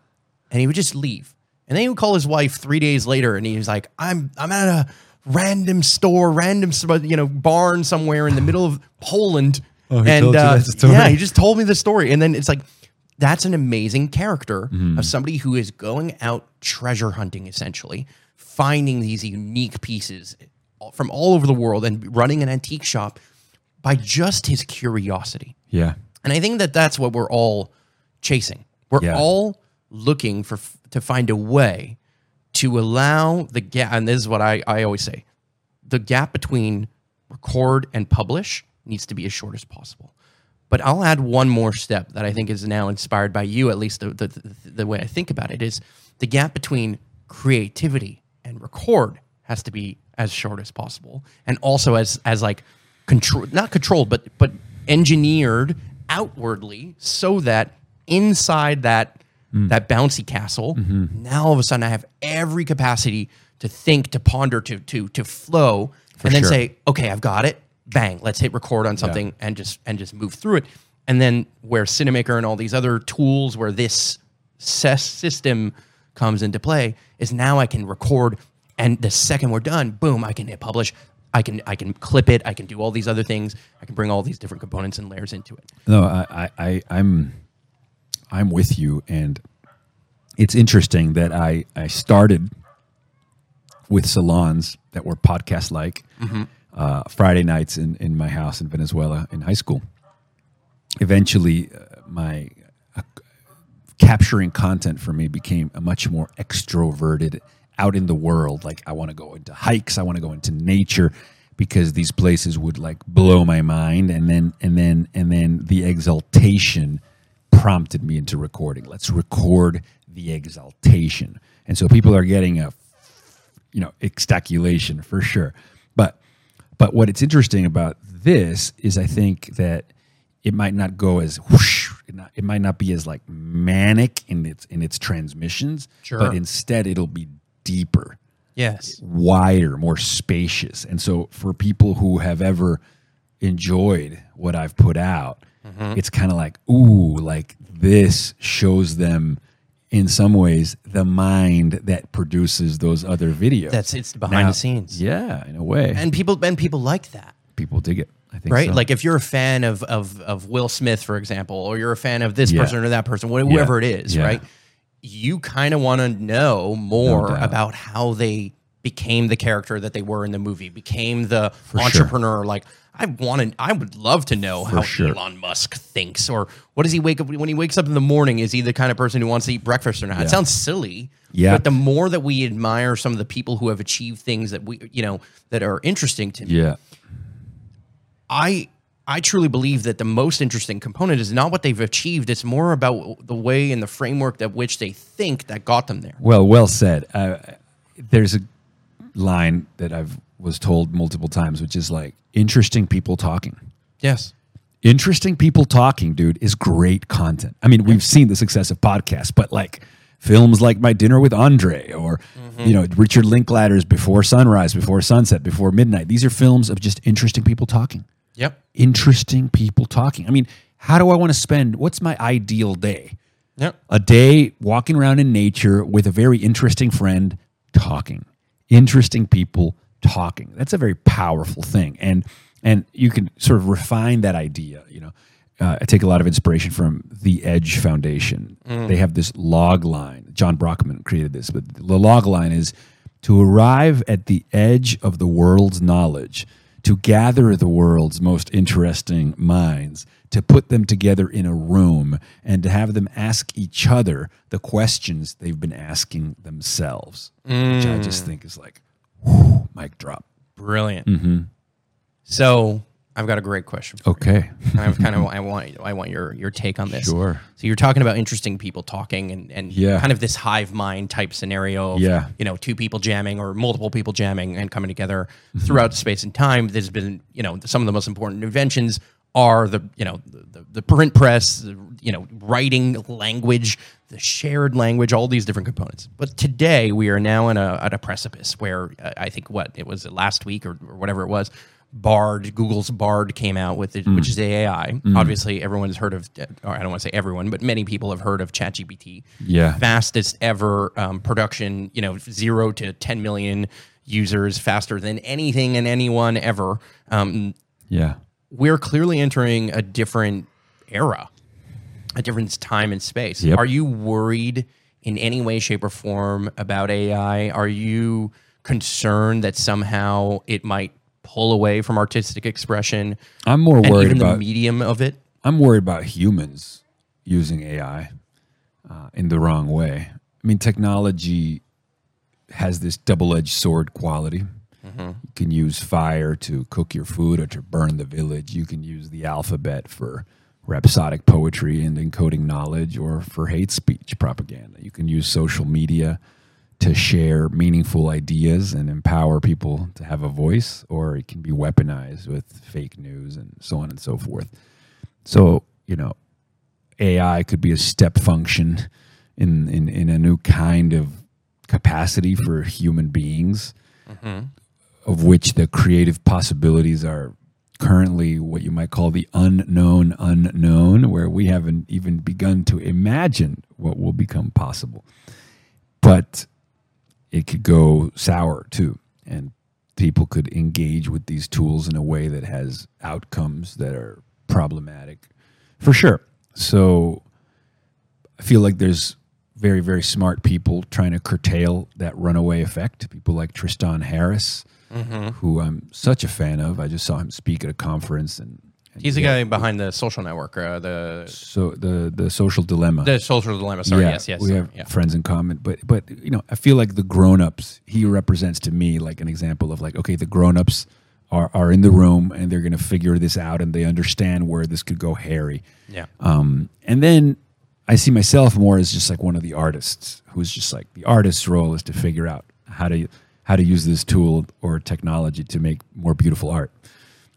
and he would just leave, and then he would call his wife three days later, and he was like, I'm I'm at a random store, random you know barn somewhere in the middle of Poland, Oh, he and told you uh, yeah, he just told me the story, and then it's like. That's an amazing character Mm-hmm. of somebody who is going out treasure hunting, essentially, finding these unique pieces from all over the world and running an antique shop by just his curiosity. yeah, And I think that that's what we're all chasing. We're Yeah. all looking for to find a way to allow the gap. And this is what I, I always say: the gap between record and publish needs to be as short as possible. But I'll add one more step that I think is now inspired by you, at least the, the, the, the way I think about it is the gap between creativity and record has to be as short as possible, and also as as like control, not controlled, but but engineered outwardly so that inside that mm. that bouncy castle, mm-hmm. now all of a sudden I have every capacity to think, to ponder, to to to flow, and then sure. say, okay, I've got it. Bang, let's hit record on something and just and just move through it. And then where Cinemaker and all these other tools where this ses- system comes into play is now I can record and the second we're done, boom, I can hit publish. I can I can clip it. I can do all these other things. I can bring all these different components and layers into it. No, I, I, I'm, I'm with you, and it's interesting that I, I started with salons that were podcast like uh, Friday nights in, in my house in Venezuela in high school. Eventually, uh, my uh, capturing content for me became a much more extroverted out in the world like i want to go into hikes i want to go into nature because these places would like blow my mind and then and then and then the exaltation prompted me into recording let's record the exaltation and so people are getting a you know extaculation for sure but but what it's interesting about this is i think that it might not go as whoosh, it, not, it might not be as like manic in its in its transmissions Sure. but instead it'll be deeper Yes. wider more spacious and so for people who have ever enjoyed what i've put out Mm-hmm. it's kind of like ooh like this shows them in some ways the mind that produces those other videos That's it's behind Now- the scenes. yeah in a way And people and people like that. people dig it i think right? so. Like if you're a fan of, of of Will Smith, for example, or you're a fan of this Yeah. person or that person, wh- whoever it is, Yeah. right? You kind of want to know more doubt. about how they became the character that they were in the movie, became the sure. entrepreneur. Like I wanted, I would love to know how sure. Elon Musk thinks, or what does he wake up when he wakes up in the morning? Is he the kind of person who wants to eat breakfast or not? It sounds silly, Yeah. But the more that we admire some of the people who have achieved things that we, you know, that are interesting to me, yeah I I truly believe that the most interesting component is not what they've achieved. It's more about the way and the framework that which they think that got them there. Well, well said. Uh, there's a line that I've was told multiple times, which is like interesting people talking. Yes. Interesting people talking, dude, is great content. I mean, we've seen the success of podcasts, but like films like My Dinner with Andre or mm-hmm. you know Richard Linklater's Before Sunrise, Before Sunset, Before Midnight. These are films of just interesting people talking. Yep. Interesting people talking. I mean, how do I want to spend what's my ideal day? Yep. a day walking around in nature with a very interesting friend talking interesting people talking that's a very powerful thing and and you can sort of refine that idea you know uh, I take a lot of inspiration from the Edge Foundation. They have this log line. John Brockman created this, but the log line is to arrive at the edge of the world's knowledge, to gather the world's most interesting minds, to put them together in a room, and to have them ask each other the questions they've been asking themselves, which I just think is like, whew, mic drop. Brilliant. So I've got a great question. For Okay. you. I've kind of I want I want your your take on this. Sure. So you're talking about interesting people talking and and Yeah. kind of this hive mind type scenario. Of, Yeah. You know, two people jamming or multiple people jamming and coming together Mm-hmm. throughout space and time. There's been you know some of the most important inventions are the you know the, the, the print press, the, you know writing language, the shared language, all these different components. But today we are now in a at a precipice where uh, I think what it was last week or, or whatever it was. Bard, Google's Bard came out with it, Mm. which is AI. Obviously, everyone's heard of, or I don't want to say everyone, but many people have heard of ChatGPT. Yeah. Fastest ever um, production, you know, zero to 10 million users faster than anything and anyone ever. Um, Yeah. We're clearly entering a different era, a different time and space. Yep. Are you worried in any way, shape, or form about AI? Are you concerned that somehow it might pull away from artistic expression I'm more worried about the medium of it? I'm worried about humans using AI uh, in the wrong way. I mean, technology has this double-edged sword quality. Mm-hmm. You can use fire to cook your food or to burn the village. You can use the alphabet for rhapsodic poetry and encoding knowledge or for hate speech propaganda. You can use social media to share meaningful ideas and empower people to have a voice, or it can be weaponized with fake news and so on and so forth. So, you know, AI could be a step function in, in, in a new kind of capacity for human beings, mm-hmm. Of which the creative possibilities are currently what you might call the unknown unknown, where we haven't even begun to imagine what will become possible. But it could go sour too. And people could engage with these tools in a way that has outcomes that are problematic for sure. So I feel like there's very, very smart people trying to curtail that runaway effect. People like Tristan Harris, who I'm such a fan of. I just saw him speak at a conference and, and He's the yeah, guy behind the social network, uh, the So the the social dilemma. the social dilemma. Sorry, yeah, yes, yes. we sorry, have yeah. friends in common, but but you know, I feel like the grown-ups he represents to me like an example of like okay, the grown-ups are are in the room and they're going to figure this out and they understand where this could go hairy. yeah. Um, and then I see myself more as just like one of the artists who's just like the artist's role is to figure out how to how to use this tool or technology to make more beautiful art.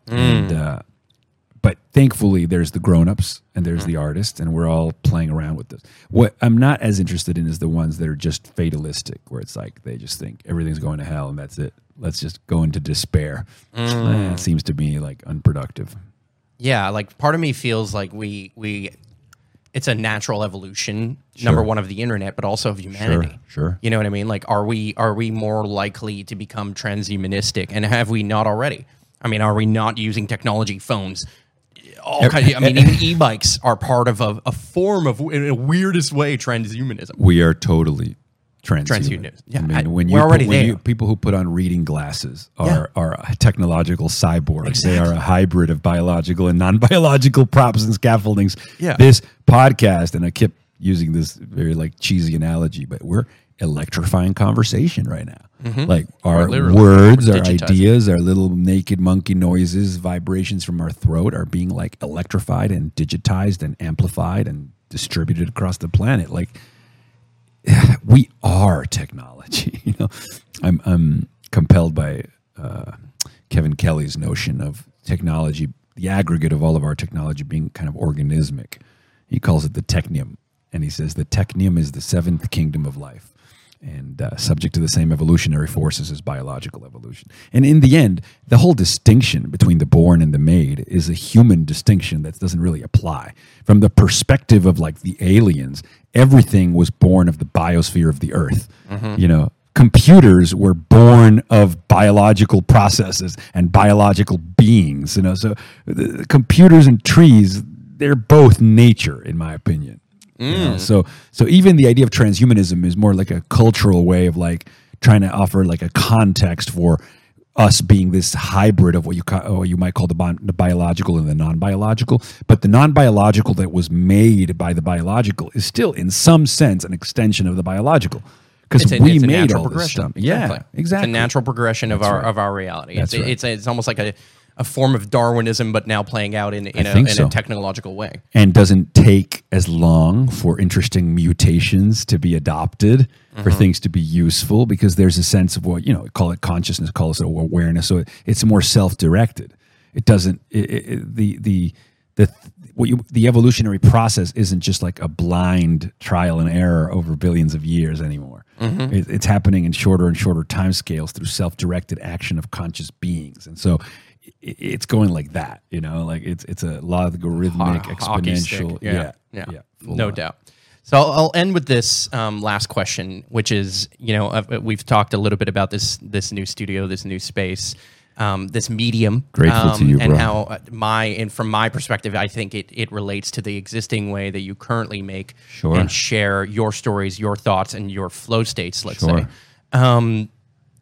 And uh, but thankfully there's the grown-ups and there's the artists and we're all playing around with this. What I'm not as interested in is the ones that are just fatalistic where it's like they just think everything's going to hell and that's it. Let's just go into despair. It seems to me like unproductive. Yeah, like part of me feels like we we it's a natural evolution number one of the internet but also of humanity. sure. You know what I mean? Like are we are we more likely to become transhumanistic and have we not already? I mean, are we not using technology phones? All kind of, I mean, even e-bikes are part of a, a form of, in the weirdest way, transhumanism. we are totally transhuman. Transhuman. Yeah, I mean, when you we're put- already when there. you- people who put on reading glasses are Yeah. are technological cyborgs. They are a hybrid of biological and non-biological props and scaffoldings. Yeah. This podcast, and I kept using this very like cheesy analogy, but we're electrifying conversation right now. Like our Mm-hmm. words, our ideas, our little naked monkey noises, vibrations from our throat are being like electrified and digitized and amplified and distributed across the planet. Like we are technology. You know, I'm I'm compelled by uh, Kevin Kelly's notion of technology, the aggregate of all of our technology being kind of organismic. He calls it the technium, and he says the technium is the seventh kingdom of life and uh, subject to the same evolutionary forces as biological evolution. And in the end, the whole distinction between the born and the made is a human distinction that doesn't really apply. From the perspective of like the aliens, everything was born of the biosphere of the earth. You know, computers were born of biological processes and biological beings. You know, so the, computers and trees, they're both nature, in my opinion. You know, mm. So so even the idea of transhumanism is more like a cultural way of like trying to offer like a context for us being this hybrid of what you ca- what you might call the, bi- the biological and the non-biological, but the non-biological that was made by the biological is still in some sense an extension of the biological because we it's a made natural all this progression. stuff. Yeah, Exactly. exactly. It's a natural progression of our right. of our reality. That's it's, right. it's it's almost like a, a form of Darwinism, but now playing out in, in, a, in so. a technological way. and doesn't take as long for interesting mutations to be adopted for mm-hmm. things to be useful because there's a sense of what you know call it consciousness call it awareness. So it, it's more self-directed. It doesn't it, it, the the the what you the evolutionary process isn't just like a blind trial and error over billions of years anymore. Mm-hmm. It, it's happening in shorter and shorter time scales through self-directed action of conscious beings. And so it's going like that you know like it's it's a logarithmic Ho- exponential Yeah, yeah yeah, full no on. doubt. So I'll, I'll end with this um, last question, which is, you know, uh, we've talked a little bit about this this new studio, this new space, um, this medium, Grateful to um, you, and bro. how uh, my and from my perspective, I think it it relates to the existing way that you currently make Sure. and share your stories, your thoughts, and your flow states. Let's Sure. say.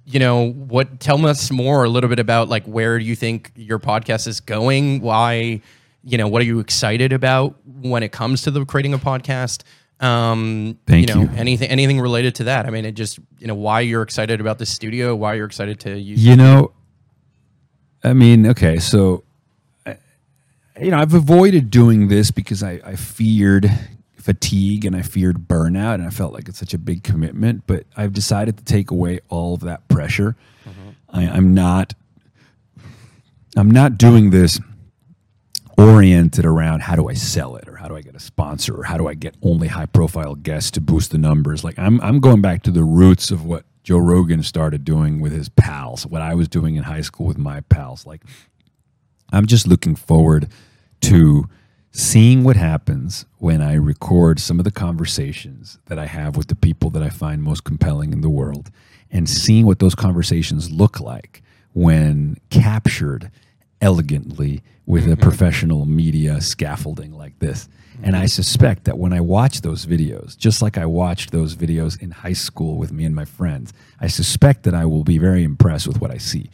You know what tell us more a little bit about like where do you think your podcast is going why you know what are you excited about when it comes to the creating a podcast? Um Thank you know you. anything anything related to that? I mean it just you know why you're excited about the studio why you're excited to use You know, I mean, okay, so you know, I've avoided doing this because I, I feared fatigue and I feared burnout, and I felt like it's such a big commitment. But I've decided to take away all of that pressure. Mm-hmm. I, I'm not. I'm not doing this oriented around how do I sell it or how do I get a sponsor or how do I get only high profile guests to boost the numbers. Like I'm I'm going back to the roots of what Joe Rogan started doing with his pals, what I was doing in high school with my pals. Like I'm just looking forward to seeing what happens when I record some of the conversations that I have with the people that I find most compelling in the world and seeing what those conversations look like when captured elegantly with a mm-hmm. professional media scaffolding like this. And I mm-hmm. suspect that when I watch those videos, just like I watched those videos in high school with me and my friends, I suspect that I will be very impressed with what I see.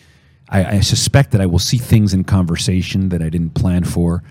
I, I suspect that I will see things in conversation that I didn't plan for,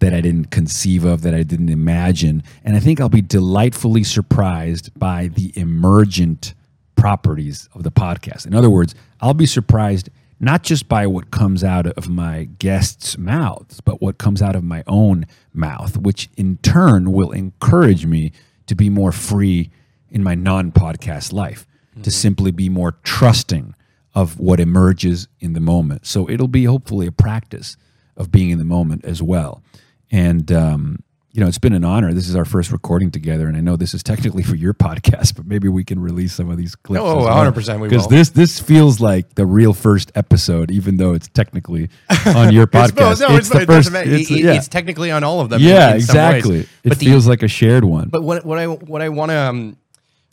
that I didn't conceive of, that I didn't imagine. And I think I'll be delightfully surprised by the emergent properties of the podcast. In other words, I'll be surprised not just by what comes out of my guests' mouths, but what comes out of my own mouth, which in turn will encourage me to be more free in my non podcast life, to mm-hmm. simply be more trusting of what emerges in the moment. So it'll be hopefully a practice of being in the moment as well. And, um, you know, it's been an honor. This is our first recording together, and I know this is technically for your podcast, but maybe we can release some of these clips. Oh, 100% we Because this this feels like the real first episode, even though it's technically on your podcast. no, it's, the first. matter. It's, It- yeah, it's technically on all of them yeah, in ways. exactly. It the, feels like a shared one. but what, what i what i want to um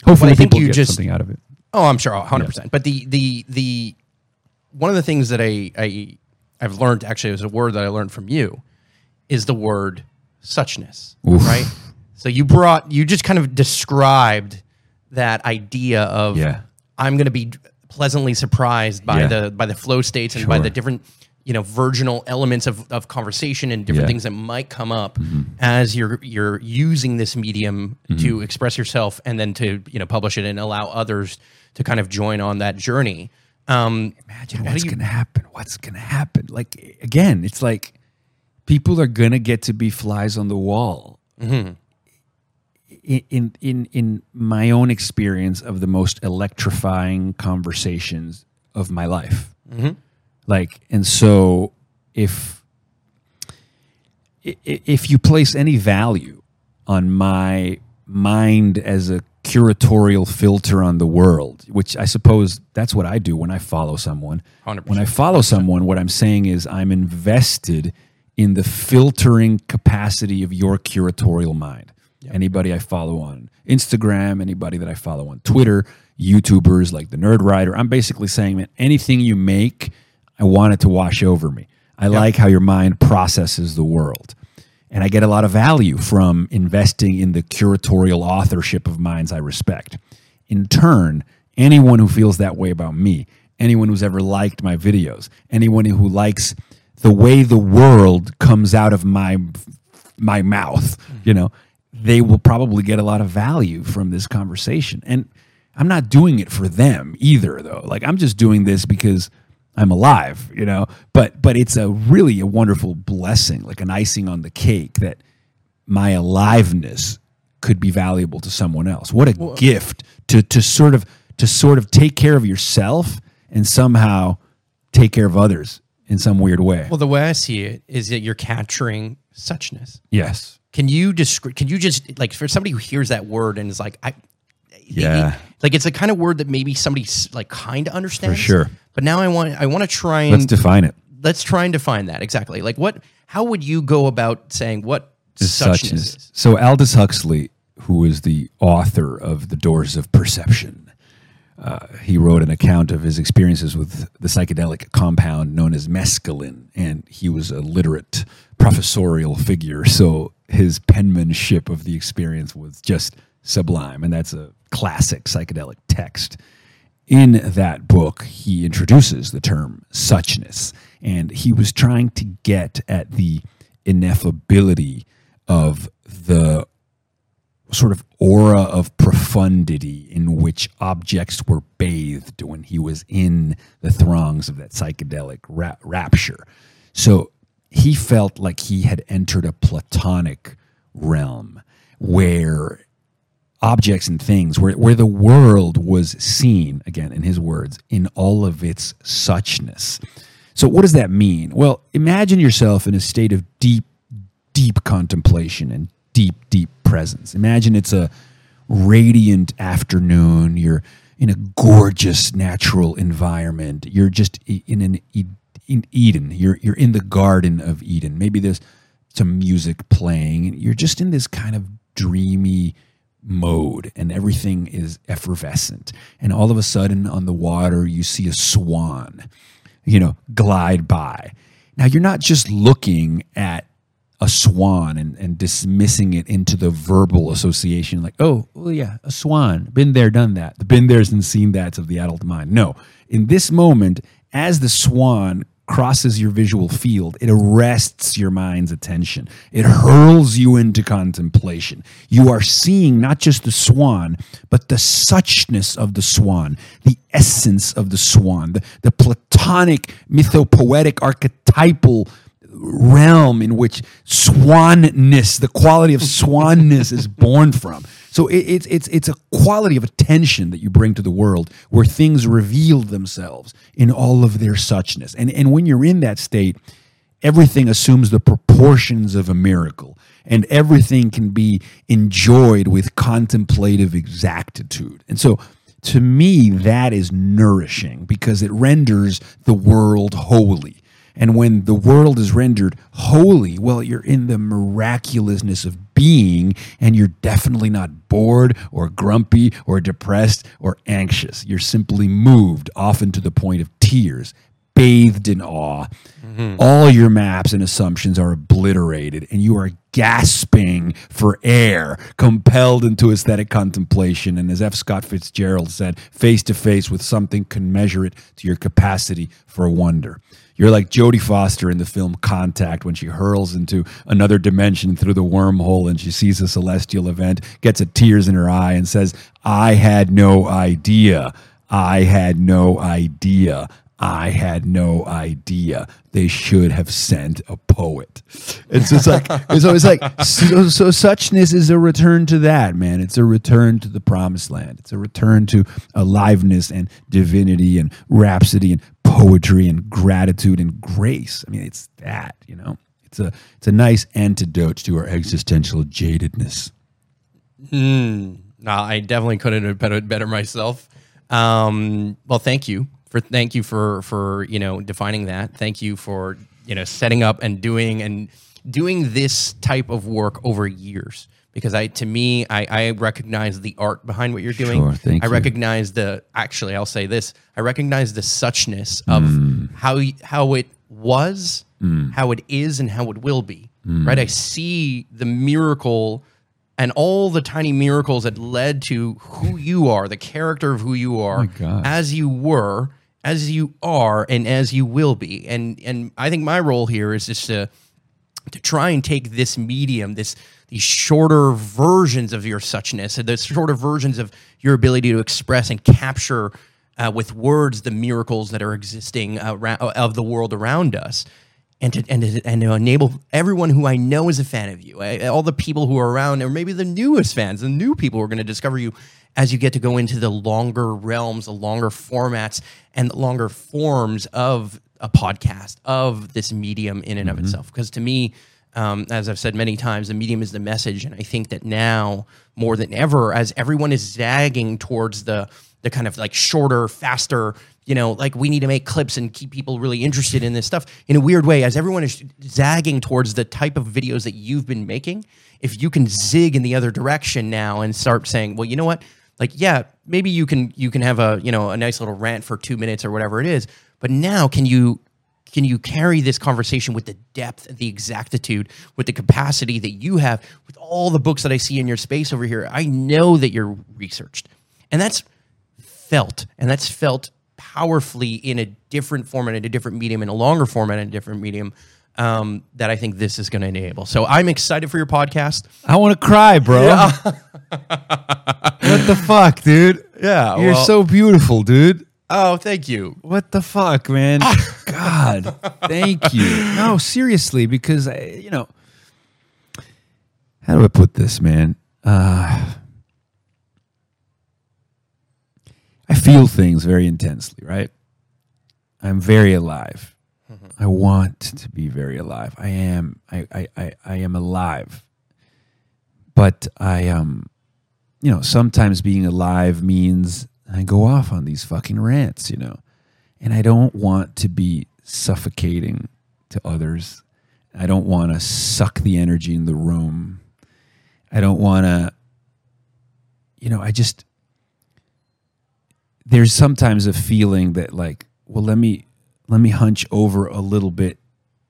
Hopefully, I think people you get just- something out of it. Oh, I'm sure, 100. percent But the the the one of the things that I I I've learned actually is a word that I learned from you is the word suchness, Oof. right? So you brought you just kind of described that idea of Yeah. I'm going to be pleasantly surprised by Yeah. the by the flow states and by the different you know virginal elements of, of conversation and different Yeah. Mm-hmm. things that might come up as you're you're using this medium to express yourself and then to you know publish it and allow others to kind of join on that journey. Um, Imagine what's you- to happen. What's going to happen? Like again, it's like people are going to get to be flies on the wall. Mm-hmm. In, in in my own experience of the most electrifying conversations of my life, Mm-hmm. like, and so if if you place any value on my mind as a curatorial filter on the world, which I suppose that's what I do when I follow someone. 100%. When I follow someone, what I'm saying is I'm invested in the filtering capacity of your curatorial mind. Anybody I follow on Instagram, anybody that I follow on Twitter, YouTubers like the Nerdwriter, I'm basically saying that anything you make, I want it to wash over me. I like how your mind processes the world. And I get a lot of value from investing in the curatorial authorship of minds I respect. In turn, anyone who feels that way about me, anyone who's ever liked my videos, anyone who likes the way the world comes out of my my mouth, you know, they will probably get a lot of value from this conversation. And I'm not doing it for them either though. Like I'm just doing this because I'm alive, you know. But but it's a really a wonderful blessing, like an icing on the cake that my aliveness could be valuable to someone else. What a gift to to sort of to sort of take care of yourself and somehow take care of others in some weird way. Well, the way I see it is that you're capturing suchness. yes. Can you describe? Can you just like for somebody who hears that word and is like, I, Yeah. like it's a kind of word that maybe somebody like kind of understands. for sure. But now I want I want to try and Let's define it. let's try and define that exactly. Like what? How would you go about saying what suchness suchness. is? So Aldous Huxley, who is the author of The Doors of Perception, uh, he wrote an account of his experiences with the psychedelic compound known as mescaline, and he was a literate professorial figure. So his penmanship of the experience was just sublime, and that's a classic psychedelic text. In that book, he introduces the term suchness, and he was trying to get at the ineffability of the sort of aura of profundity in which objects were bathed when he was in the throngs of that psychedelic ra- rapture. So he felt like he had entered a platonic realm where objects and things where, where the world was seen again in his words in all of its suchness so what does that mean well imagine yourself in a state of deep deep contemplation and deep deep presence. Imagine it's a radiant afternoon. You're in a gorgeous natural environment. You're just in an in eden. You're you're in the garden of eden. Maybe there's some music playing. You're just in this kind of dreamy mode and everything is effervescent. And all of a sudden on the water you see a swan you know glide by. Now you're not just looking at a swan and, and dismissing it into the verbal association like oh well yeah a swan been there done that. The been there's and seen that's of the adult mind. No. In this moment as the swan crosses your visual field it arrests your mind's attention. It hurls you into contemplation. You are seeing not just the swan but the suchness of the swan the essence of the swan the, the platonic mythopoetic archetypal realm in which swanness, the quality of swanness, is born from. So it, it's it's it's a quality of attention that you bring to the world where things reveal themselves in all of their suchness. And and when you're in that state, everything assumes the proportions of a miracle, and everything can be enjoyed with contemplative exactitude. And so to me, that is nourishing because it renders the world holy. And when the world is rendered holy, well, you're in the miraculousness of being, and you're definitely not bored or grumpy or depressed or anxious. You're simply moved, often to the point of tears, bathed in awe. Mm-hmm. All your maps and assumptions are obliterated, and you are gasping for air, compelled into aesthetic contemplation. And as F. Scott Fitzgerald said, face to face with something commensurate to your capacity for wonder. You're like Jodie Foster in the film Contact when she hurls into another dimension through the wormhole and she sees a celestial event, gets a tears in her eye, and says, I had no idea. I had no idea. I had no idea they should have sent a poet. It's just like it's always like so, so suchness is a return to that, man. It's a return to the promised land. It's a return to aliveness and divinity and rhapsody and poetry and gratitude and grace. I mean, it's that, you know. It's a it's a nice antidote to our existential jadedness. Mm, No, I definitely couldn't have it better myself. Um, well, thank you for thank you for for you know defining that. Thank you for you know setting up and doing and doing this type of work over years. Because I, to me, I, I recognize the art behind what you're doing. Sure, thank I you. recognize the. Actually, I'll say this: I recognize the suchness of Mm. how how it was, Mm. how it is, and how it will be. Right? I see the miracle and all the tiny miracles that led to who you are, the character of who you are, Oh as you were, as you are, and as you will be. And and I think my role here is just to to try and take this medium, this these shorter versions of your suchness, the shorter versions of your ability to express and capture uh, with words the miracles that are existing around, of the world around us, and to, and to and to enable everyone who I know is a fan of you, eh, all the people who are around, or maybe the newest fans, the new people who are going to discover you as you get to go into the longer realms, the longer formats, and the longer forms of a podcast of this medium in and of itself. Because to me, um, as I've said many times, the medium is the message, and I think that now more than ever, as everyone is zagging towards the the kind of like shorter, faster, you know, like we need to make clips and keep people really interested in this stuff in a weird way, as everyone is zagging towards the type of videos that you've been making. If you can zig in the other direction now and start saying, well, you know what, like yeah, maybe you can you can have a you know a nice little rant for two minutes or whatever it is, but now can you can you carry this conversation with the depth the exactitude with the capacity that you have with all the books that i see in your space over here? I know that you're researched and that's felt and that's felt powerfully in a different format in a different medium in a longer format in a different medium um, that i think this is going to enable so i'm excited for your podcast I want to cry, bro. what the fuck, dude? Yeah, You're well- so beautiful, dude. oh thank you What the fuck, man? God, thank you. No, seriously, because I, you know, how do I put this, man? Uh, I feel things very intensely, right? I'm very alive. I want to be very alive. I am. I, I, I, I am alive. But I um, you know, sometimes being alive means I go off on these fucking rants, you know, and I don't want to be suffocating to others. I don't want to suck the energy in the room. I don't want to, you know, I just, there's sometimes a feeling that like, well, let me, let me hunch over a little bit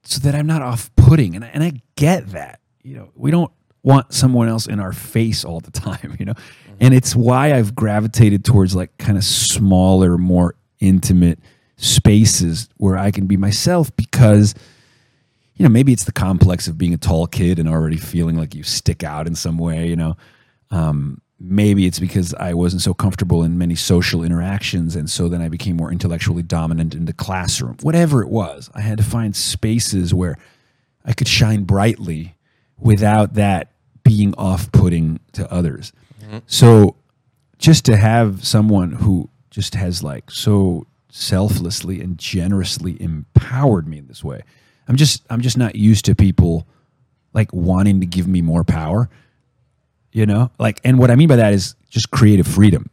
so that I'm not off putting. And, I- and I get that, you know, we don't want someone else in our face all the time, you know? And it's why I've gravitated towards like kind of smaller, more intimate spaces where I can be myself because, you know, maybe it's the complex of being a tall kid and already feeling like you stick out in some way, you know? Um, maybe it's because I wasn't so comfortable in many social interactions. And so then I became more intellectually dominant in the classroom. Whatever it was, I had to find spaces where I could shine brightly without that being off putting to others. Mm-hmm. So just to have someone who just has like so selflessly and generously empowered me in this way. I'm just I'm just not used to people like wanting to give me more power. You know? Like and what I mean by that is just creative freedom.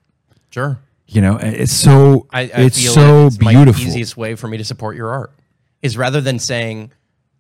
sure You know, it's so I, I it's feel so it's beautiful. Easiest way for me to support your art is rather than saying,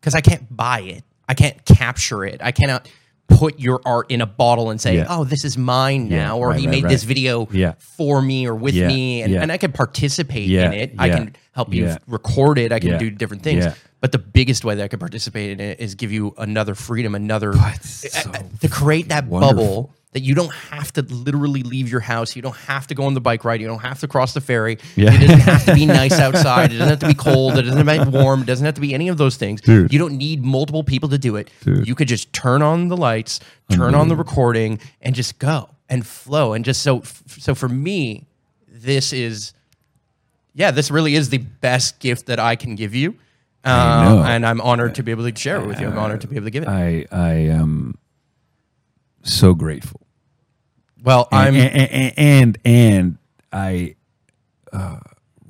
because I can't buy it, I can't capture it, I cannot put your art in a bottle and say, Yeah. "Oh, this is mine Yeah, now," or right, he made right. this video Yeah. for me or with me, and, and I can participate in it. I can help you record it. I can do different things. But the biggest way that I can participate in it is give you another freedom, another it's uh, so uh, to create that wonderful. bubble that you don't have to literally leave your house. You don't have to go on the bike ride. You don't have to cross the ferry. Yeah. It doesn't have to be nice outside. It doesn't have to be cold. It doesn't have to be warm. It doesn't have to be any of those things. Dude. You don't need multiple people to do it. Dude. You could just turn on the lights, turn on the recording, and just go and flow. And just so so for me, this is yeah, this really is the best gift that I can give you. Uh, and I'm honored to be able to share it with you. I'm honored to be able to give it. I I am so grateful. well, I'm and, and and, and I uh,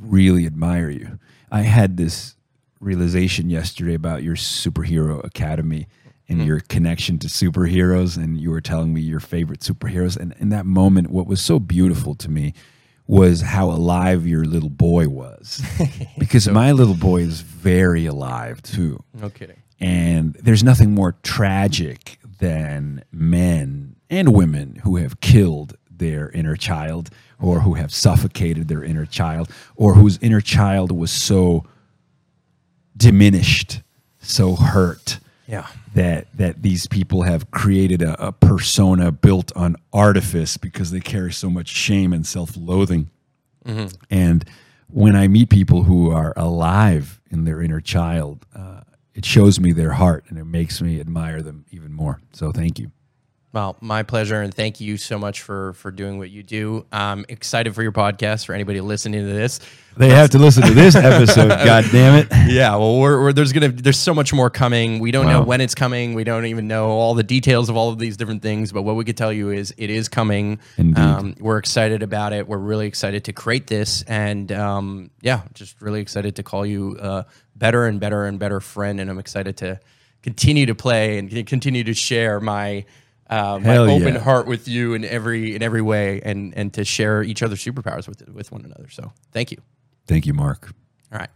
really admire you. I had this realization yesterday about your superhero academy, and your connection to superheroes, and you were telling me your favorite superheroes. And in that moment, what was so beautiful to me was how alive your little boy was, because my little boy is very alive too. No kidding. And there's nothing more tragic than men and women who have killed their inner child or who have suffocated their inner child or whose inner child was so diminished, so hurt Yeah. that that these people have created a, a persona built on artifice because they carry so much shame and self-loathing. And when I meet people who are alive in their inner child, uh, it shows me their heart and it makes me admire them even more. So thank you. Well, my pleasure, and thank you so much for for doing what you do. I'm excited for your podcast. For anybody listening to this, They have to listen to this episode. God damn it! yeah. Well, we're, we're, there's gonna there's so much more coming. We don't know when it's coming. We don't even know all the details of all of these different things. But what we could tell you is it is coming. Indeed. we're excited about it. We're really excited to create this, and um, yeah, just really excited to call you a better and better and better friend. And I'm excited to continue to play and continue to share my. Uh, my Hell open yeah. heart with you in every in every way, and and to share each other's superpowers with with one another. So, thank you. Thank you, Marc. All right.